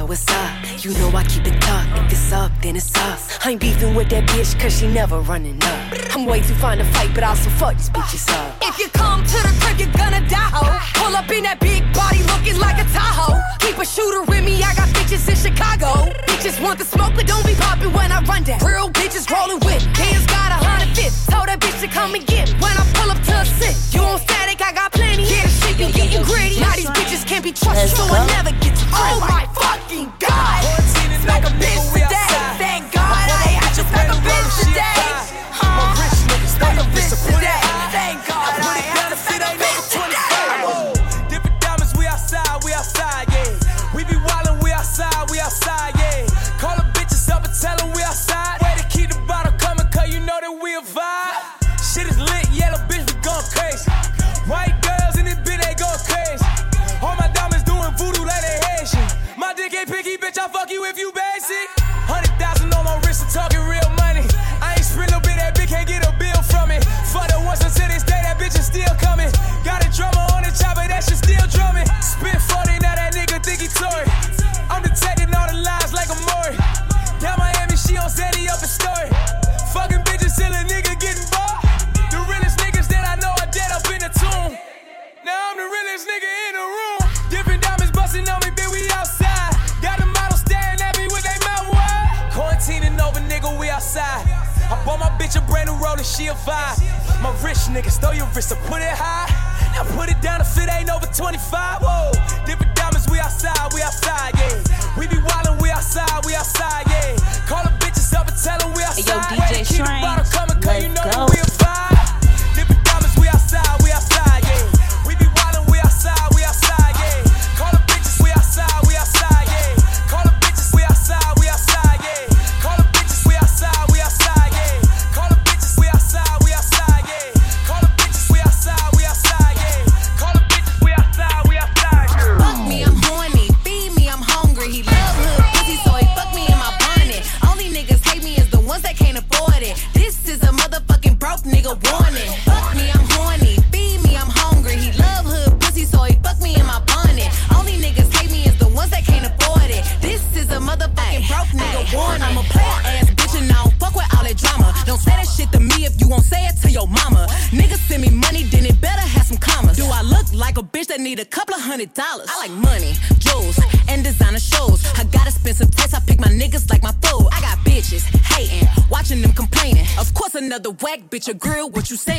so it's up. You know I keep it tucked. If it's up, then it's up. I ain't beefing with that bitch, cause she never running up. I'm way too fine to fight, but I also fuck these bitches up. If you come to the crib, you're gonna die, ho. Pull up in that big body looking like a Tahoe. Keep a shooter with me, I got bitches in Chicago. Bitches want the smoke, but don't be popping when I run down. Real bitches rolling with. Hands got a hundred fifth. Told that bitch to come and get me when I pull up to a sit. You on static, I got plenty. Yeah, the shit be getting gritty. Now these bitches can't be trusted, so I never get to Oh my fucking god! Smack a bitch today. Thank God I have smack a bitch today. Huh? Smack a bitch today. Bitch a brand new roller, she a vibe. My rich niggas, throw your wrist, I put it high. Now put it down if it ain't over 25. Whoa, different diamonds, we outside, we outside, yeah. We be wildin', we outside, we outside, yeah. Call the bitches up and tell them we Hey, yo. DJ Way keep the Shrine, bottle coming, cause let's go. Whack bitch grill, what you saying?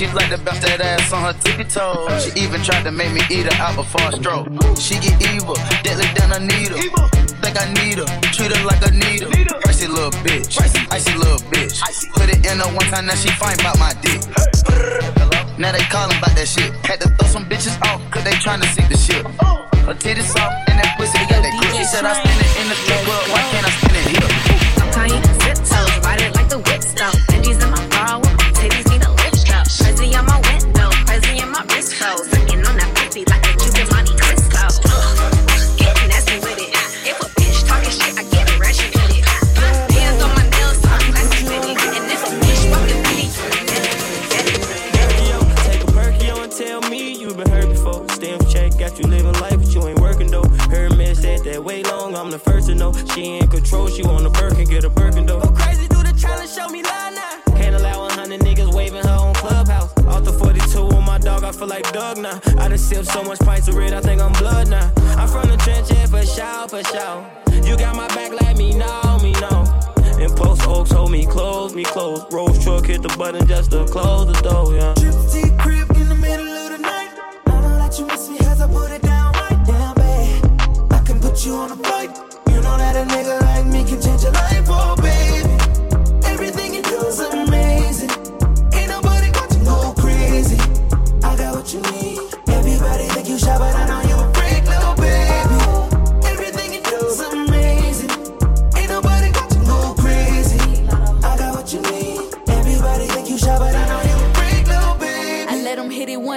She like to bounce that ass on her tippy toes. She even tried to make me eat her out before I stroke. She get evil, deadly than a needle. Think I need her, treat her like a needle. Icy little bitch, icy little bitch. Put it in her one time, now she fine about my dick. Now they callin' about that shit. Had to throw some bitches off, cause they tryna see the shit. Her titties soft, and that pussy got that grip. She said I spend it in the strip club, sure. You got my back, let me know, me know. And post oaks hold me close, me close. Rose truck hit the button just to close the door, yeah. Gypsy crib in the middle of the night. I know that you miss me as I put it down right down, babe. I can put you on a flight. You know that a nigga like me can change your life, oh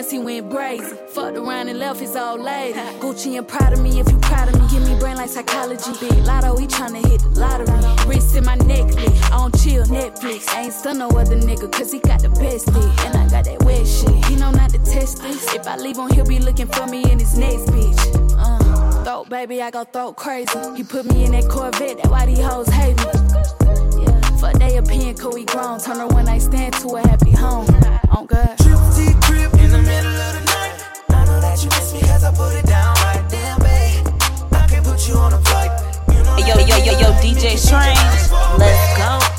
once, he went brazy. Fucked around and left his old lady. Gucci and proud of me if you proud of me. Give me brain like psychology. Big Latto, he tryna hit the lottery. Wrist in my necklace, on chill, Netflix. I ain't stun no other nigga, cause he got the best dick. And I got that wet shit. He know not to test this. If I leave him, he'll be looking for me in his next bitch. Uh, throat, baby, I go throat crazy. He put me in that Corvette, that why these hoes hate me. Yeah, fuck they opinion, cool, we grown. Turn her one night stand to a happy home. On God. Crib in the middle of the night. I know that you miss me cause I put it down right down, babe. I can put you on a flight. You know Yo, yo, yo, yo, DJ Strange, let's go.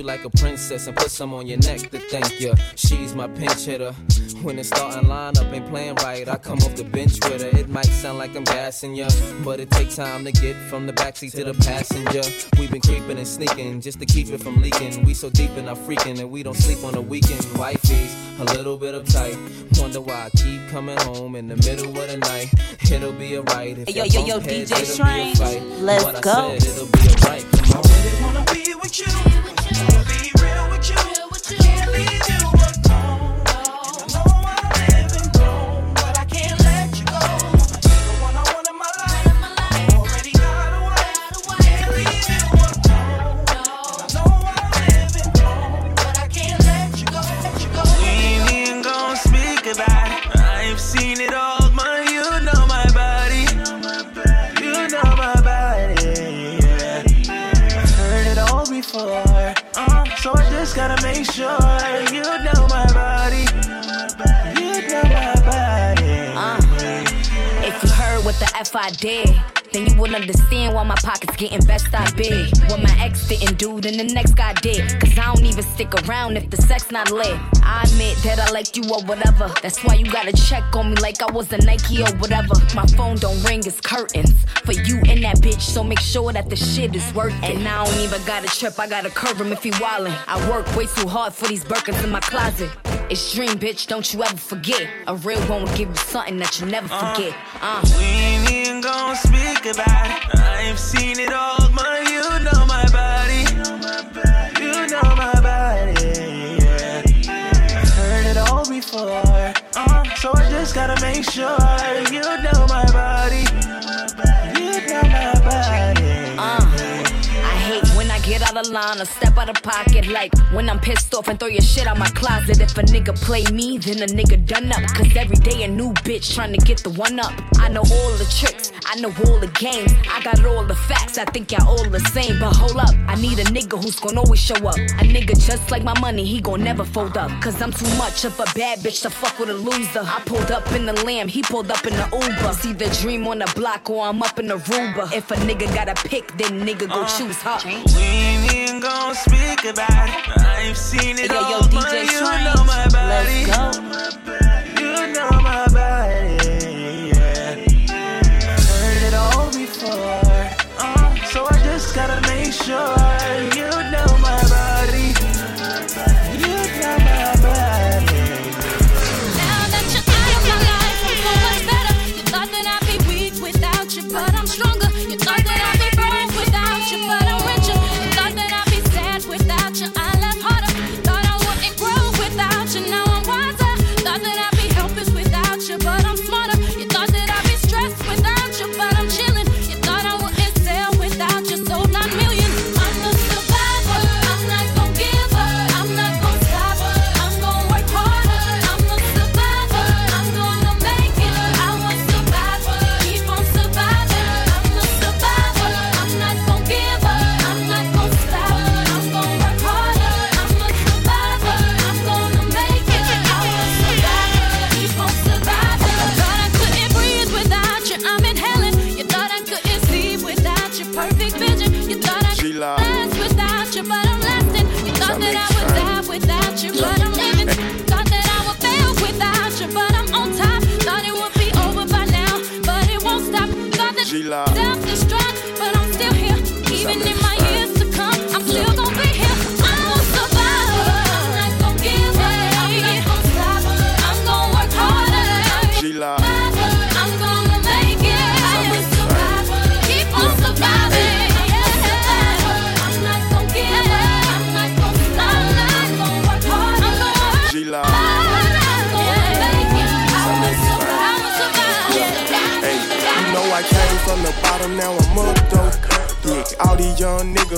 You like a princess and put some on your neck to thank you. She's my pinch hitter. When the starting lineup ain't playing right, I come off the bench with her. It might sound like I'm gassing ya, but it takes time to get from the backseat to the passenger. We've been creeping and sneaking just to keep it from leaking. We so deep in our freaking and we don't sleep on the weekend. Wifey's a little bit uptight. Wonder why I keep coming home in the middle of the night. It'll be alright. If Yo, yo, yo, DJ a Strange, fight. let's go. said, heard what the F I did, then you would understand why my pockets getting best I big. What my ex didn't do, then the next guy did. Cause I don't even stick around if the sex not lit. I admit that I liked you or whatever. That's why you gotta check on me like I was a Nike or whatever. My phone don't ring, it's curtains. For you and that bitch, so make sure that the shit is worth it. And I don't even gotta trip, I gotta curve him if he wildin'. I work way too hard for these Birkins in my closet. It's dream, bitch, don't you ever forget. A real one will give you something that you never forget. Uh. We ain't even gon' speak about it. I've seen it all, man. You know my body. You know my body. Yeah. I've heard it all before. Uh, so I just gotta make sure you know my body. Of line or step out of pocket. Like when I'm pissed off and throw your shit out my closet. If a nigga play me, then a nigga done up. Cause every day a new bitch trying to get the one up. I know all the tricks, I know all the games. I got all the facts, I think y'all all the same. But hold up, I need a nigga who's gonna always show up. A nigga just like my money, he gon' never fold up. Cause I'm too much of a bad bitch to fuck with a loser. I pulled up in the lamb, he pulled up in the Uber. See the dream on the block or I'm up in the Ruba. If a nigga got a pick, then nigga go uh, choose her. Ain't gon' speak about it. I've seen it Yo, yo, all, DJ man. You know my body. let's You know my body. Yeah. Heard it all before. Uh, so I just gotta make sure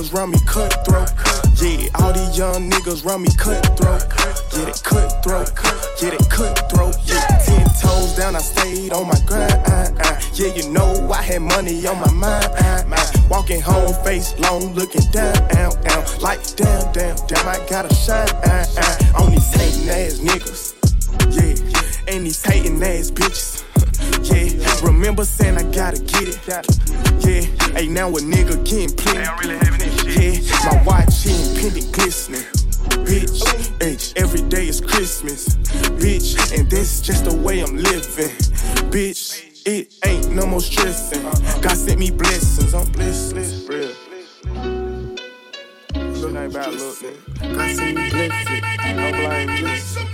niggas run me cutthroat. Yeah, all these young niggas run me cutthroat. Get it cutthroat, get it cutthroat. Yeah, ten toes down, I stayed on my grind. Yeah, you know I had money on my mind. Walking home, face long, looking down. Like damn, damn, damn, I gotta shine. On these hating ass niggas. Yeah, and these hating ass bitches. Yeah, remember saying I gotta get it. Yeah, hey, now a nigga getting plenty. Yeah, my watch in pendant glistening. Bitch, hey, every day is Christmas. Bitch, and that's just the way I'm living. Bitch, it ain't no more stressing. God sent me blessings, I'm blessed, real. Look ain't look. God sent me blessings. I'm blind, blessed. *laughs*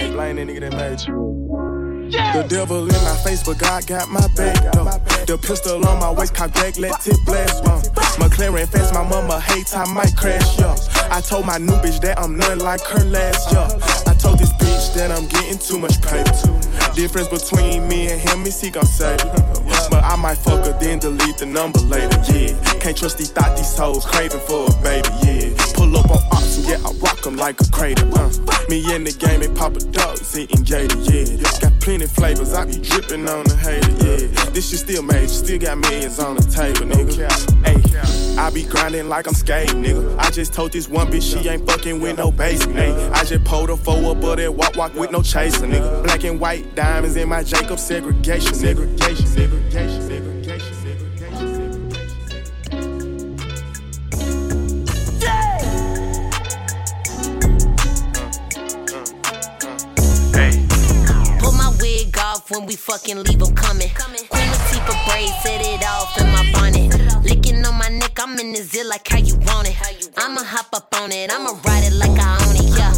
Ain't that nigga that made you. The devil in my face, but God got my back though. The pistol on my waist, cock back, let it blast. Uh. McLaren fast, my mama hates, I might crash, yo. I told my new bitch that I'm nothing like her last, yo. I told this bitch that I'm getting too much paper. Difference between me and him is he gon' say. But I might fuck her, then delete the number later, yeah. Can't trust these thought these hoes craving for a baby, yeah. Pull up on oxen, yeah, I rock 'em like a crater, uh. Me in the game, and Papa Dogs eating gator, yeah. Got plenty flavors, I be dripping on the hater, yeah. This shit still major, still got millions on the table, nigga. Hey, I be grinding like I'm skating, nigga. I just told this one bitch she ain't fucking with no basic, nigga. I just pulled her forward, but that walk walk with no chaser, nigga. Black and white diamonds in my Jacob segregation, segregation, segregation, segregation, segregation. Pull my wig off when we fucking leave 'em coming. Queen Latifah braid, set it off in my bonnet. Licking on my neck, I'm in the zit like how you want it. I'ma hop up on it, I'ma ride it like I own it, yeah.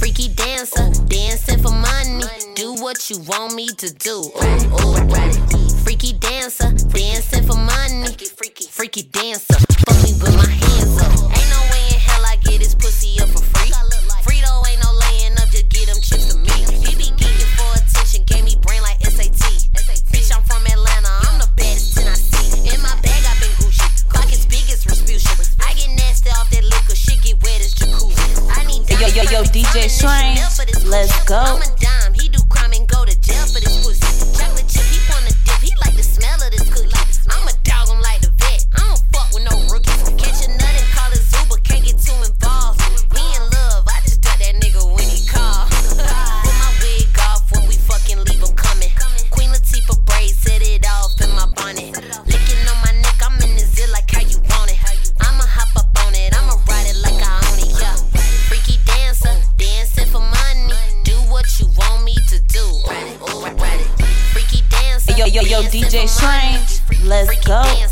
Freaky dancer, dancing for money. Do what you want me to do. Ooh, ooh. Freaky dancer, dancing for money. Freaky dancer, fuck me with my hands up. Ain't no way in hell I get this pussy up for free. Frito ain't no laying up, just get them chips to me. He be geeking for attention, gave me brain like SAT. Bitch, I'm from Atlanta, I'm the baddest 10 I see. In my bag, i been Gucci. Clock is big as Rasputia. I get nasty off that liquor, shit get wet as jacuzzi. I need Yo, yo, yo, DJ Strange, let's go. For this pussy. Chocolate chip, he wanna dip, he like the smell of this Strange, let's go.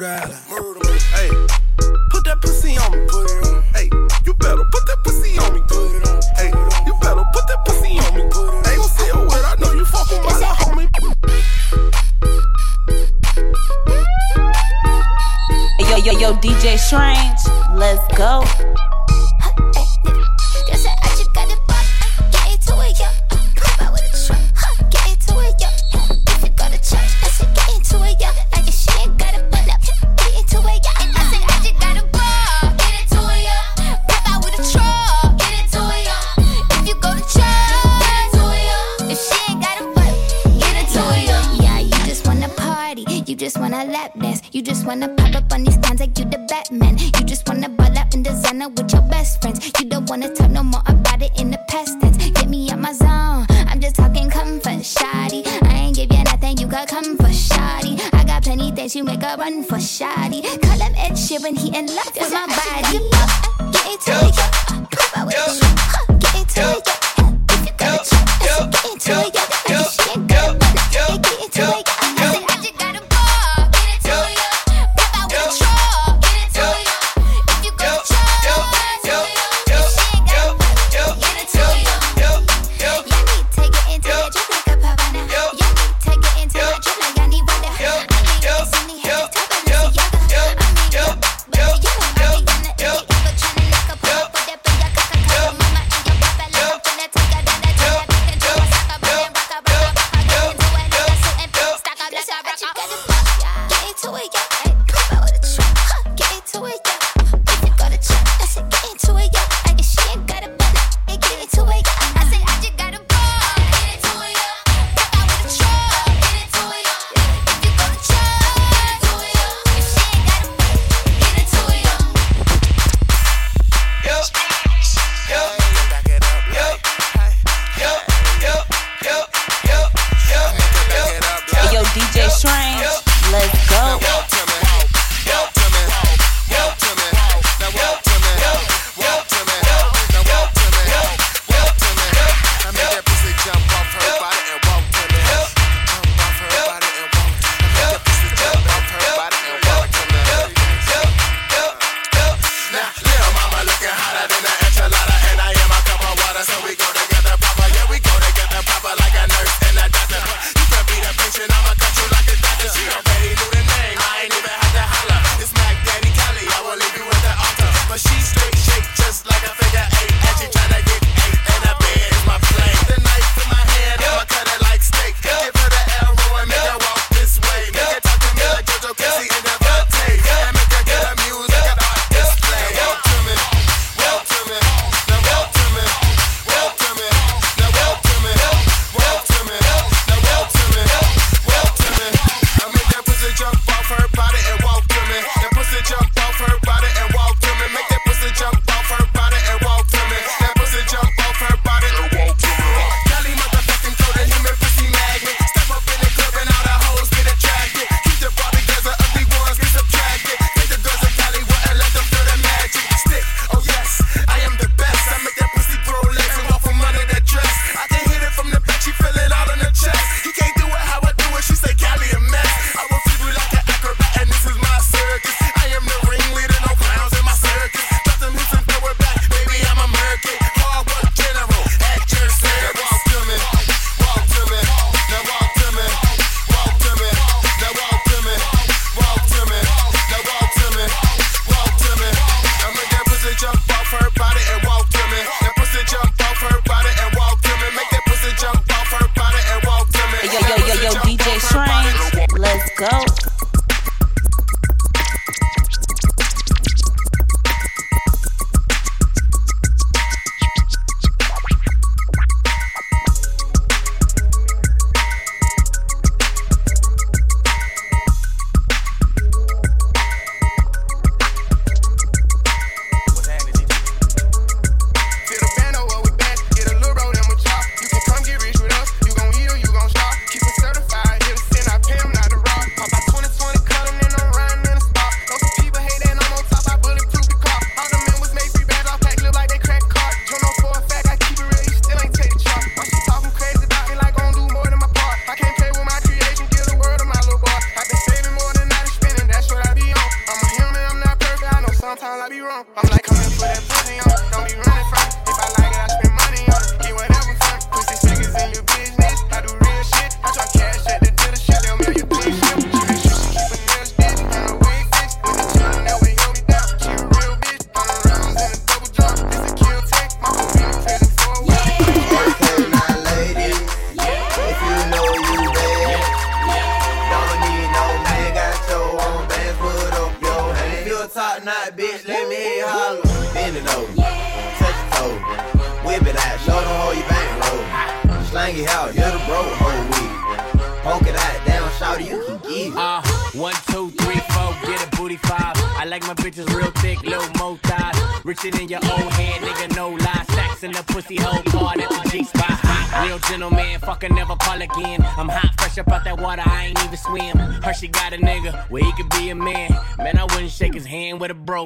Murder island. Murder, Hey, put that pussy on me.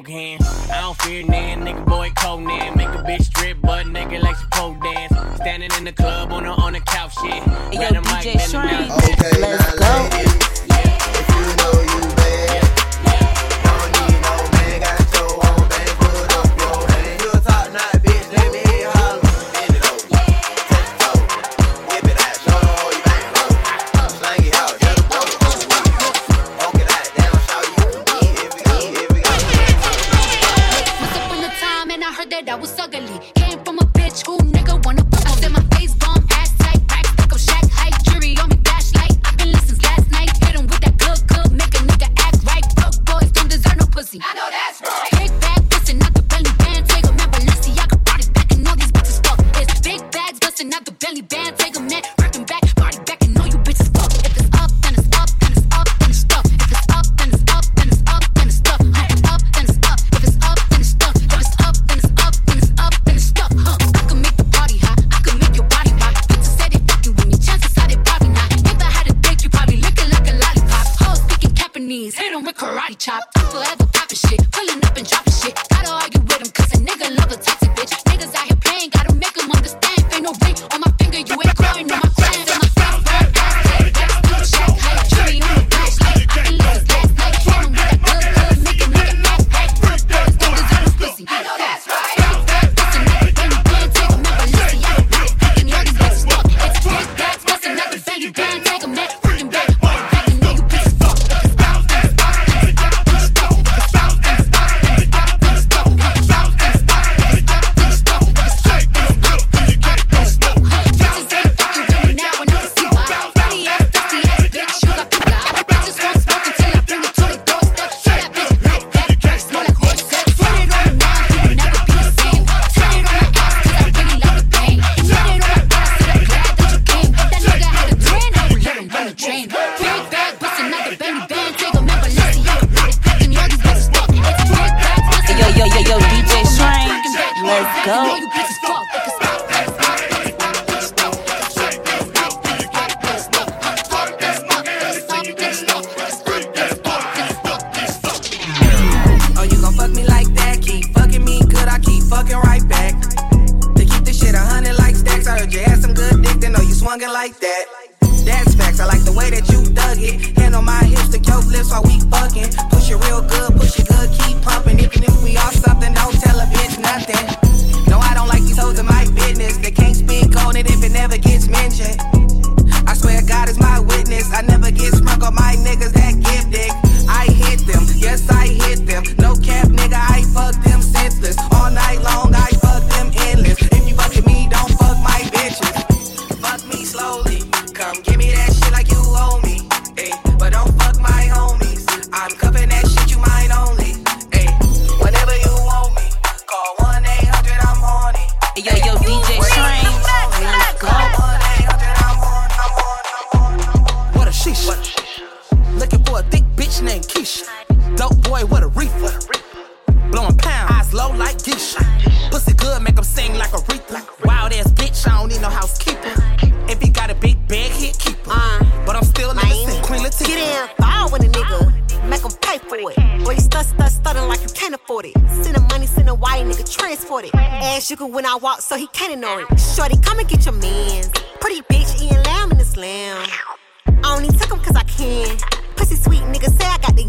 Hand with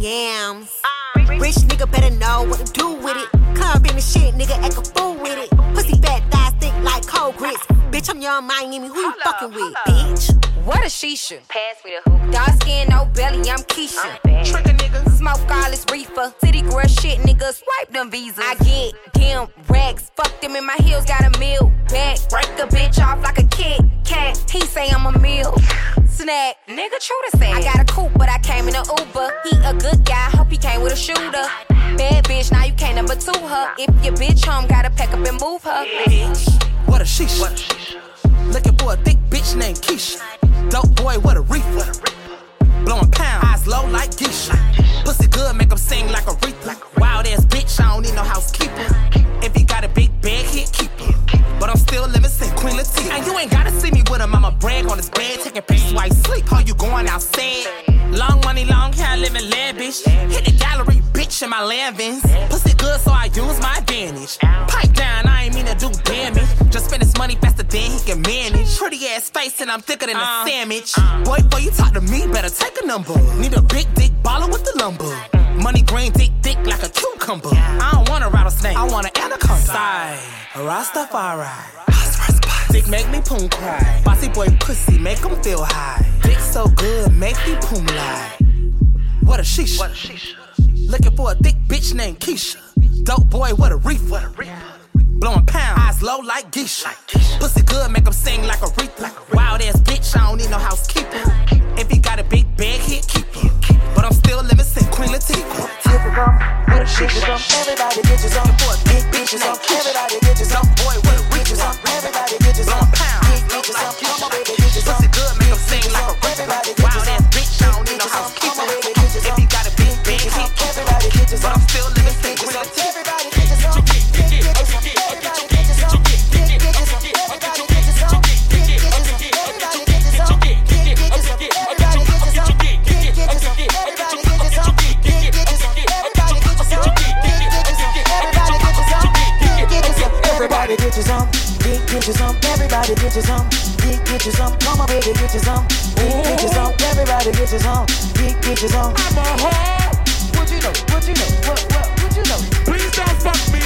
yams. Rich nigga better know what to do with it. Club in the shit, nigga, act a fool with it. Pussy fat thighs thick like cold grits. Bitch, I'm Yung Miami, who you fucking with, bitch? What a shisha. Pass me the hookah. Dark skin, no belly, I'm Keisha. Trick a nigga. Smoke all this reefer. City girl shit, nigga, swipe them visas. I get them racks. Fuck them in my heels, got a meal back. Break a bitch off like a kid cat. He say I'm a meal. Snack, nigga, true to say. I got a coupe, but I came in a Uber. He a good guy, hope he came with a shooter. Bad bitch, now you can't number two her. If your bitch home, gotta pack up and move her. Bitch. What a sheesh. Looking for a thick bitch named Keisha. Dope boy, what a reefer. Blowing pound, eyes low like geisha. Pussy good, make 'em sing like a Aretha. Wild ass bitch, I don't need no housekeeper. If he got a big bag, he'll keep. But I'm still living St. Queen Latifah. And you ain't gotta see me with him, I'ma brag on his bed, taking pictures while he sleep. How you going outside? Long money, long hair, living lavish. Hit the gallery, bitch, in my Lanvins. Pussy good, so I use my advantage. Pipe down, I ain't mean to do damage. Just spend his money faster than he can manage. Pretty ass face, and I'm thicker than a uh. sandwich. Boy, before you talk to me, better take a number. Need a big dick baller with the lumber. Money green, thick, thick like a cucumber. I don't want a rattlesnake, I want an anaconda. Sigh, Dick make me poom cry. Bossy boy pussy make him feel high. Dick so good, make me poom lie. What a sheesh. Looking for a thick bitch named Keisha. Dope boy, what a reefer. Blowing pound, eyes low like geisha. Pussy good, make him sing like a Aretha. Wild ass bitch, I don't need no housekeeper. If he got a big bag, he'll keep it. But I'm still living St. Queen Latifah. What a sheesh. Everybody get your own. Big bitches on. Everybody your own. Boy, what a bitches on. Everybody get your own. Big bitches on. Come on, baby, own. Pussy good, make him sing like a Aretha. Wild ass bitch, I don't need no housekeeper. If he got a big bag, he'll keep it. But I'm still get you some. Everybody get you some. Get, get you some. Come on, baby, get you some. Get, get you some. Everybody get you some. Get, get you some. I'm a hoe. What you know? What you know? What, what, what you know? Please don't fuck me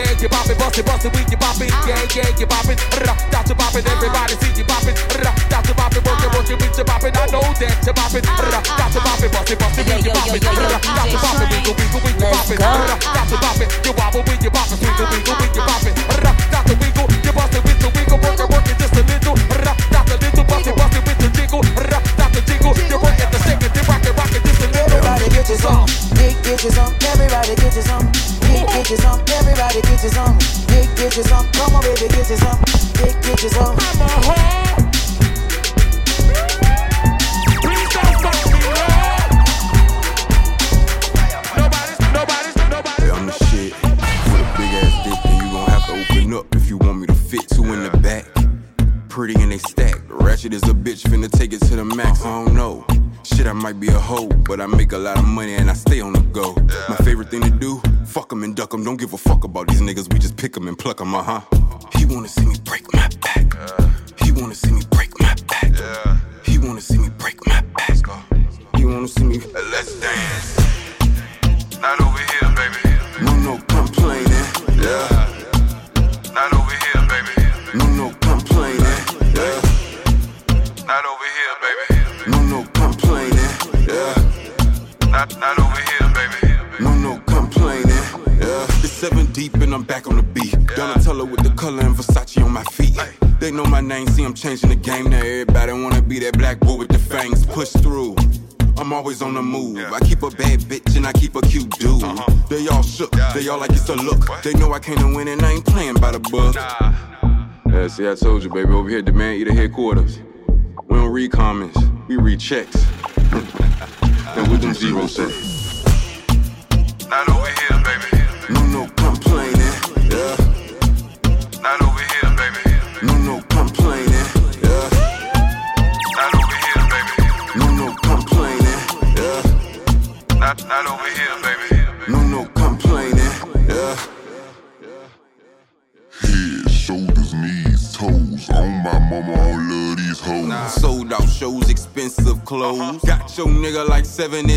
yeah, you boppin', bustin', bustin' we, you boppin', Gang, gang, you boppin', rah, that's you boppin', everybody see you boppin', rah, that's you boppin', workin', workin' with you boppin', I know that you boppin', rah, that's you boppin', bustin', bustin' we, you boppin', rah, that's you boppin', go, we wiggle, boppin', rah, that's you boppin', you wobble. Uh huh. They know I came to win and I ain't playing by the book. Yeah, see, I told you, baby, over here, demand either headquarters. We don't read comments, we read checks. *laughs* and what do zero say? seven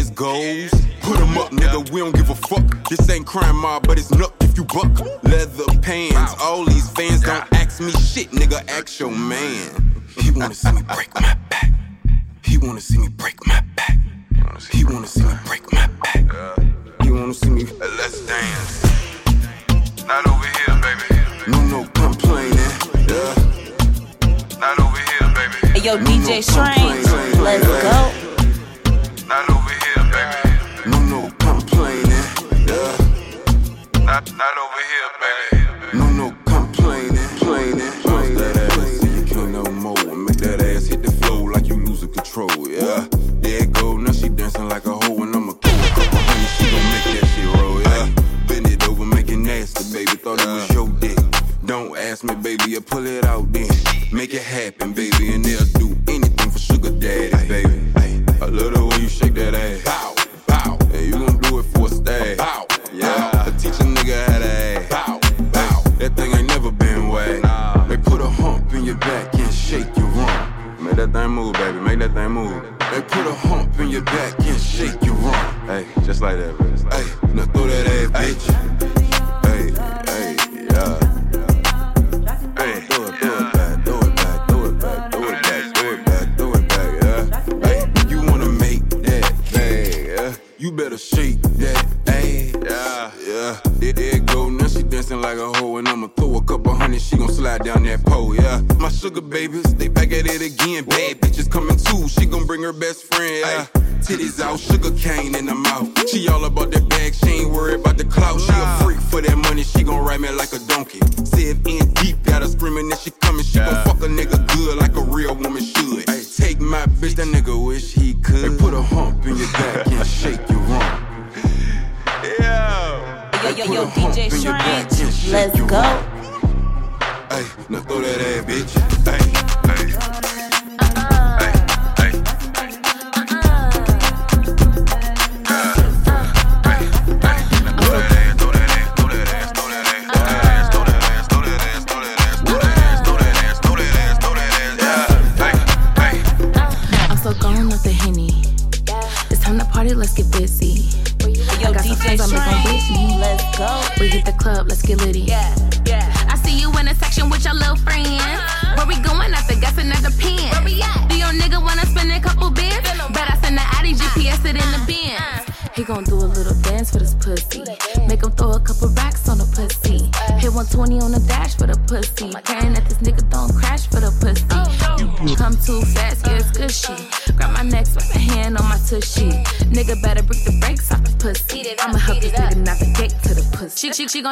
move. They put a hump in your back and shake your wrong. Hey, just like that, bro. Hey, now throw that ass, bitch. Ay.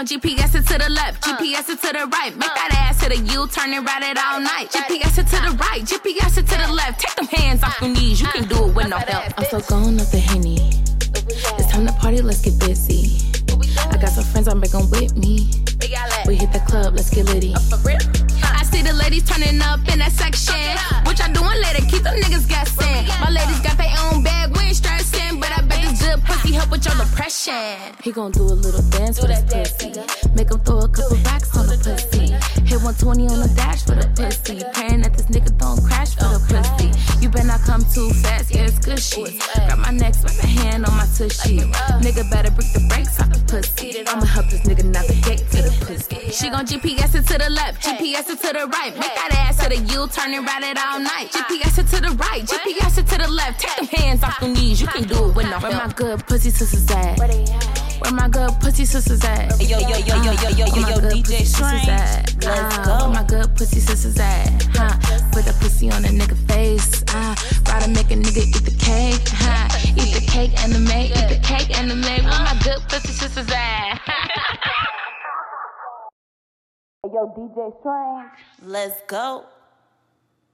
on GPS it to the left, GPS it to the right. Make that ass to the U, turn and ride it all night. GPS it to the right, GPS it to the left. Take them hands off your knees, you can do it with no help. I'm so gone up the henny. It's time to party, let's get busy. I got some friends I'm bringing with me. We hit the club, let's get litty. I see the ladies turning up in that section. What y'all doing later? Keep them niggas guessing. My ladies got their own bag, we ain't stressing. But I bet this good pussy help with your depression. He gon' do a little good pussy sisters at? Where they at? Where my good pussy sisters at? Yo, yo, yo, yo, yo, yo, yo, yo, yo DJ Strange. At? Let's uh, go. Where my good pussy sisters at? Huh? Put a pussy on a nigga face. Uh, ride and make a nigga eat the cake. Huh? Eat the cake and the maid. Eat the cake and the maid. Where my good pussy sisters at? *laughs* yo, DJ Strange. Let's go.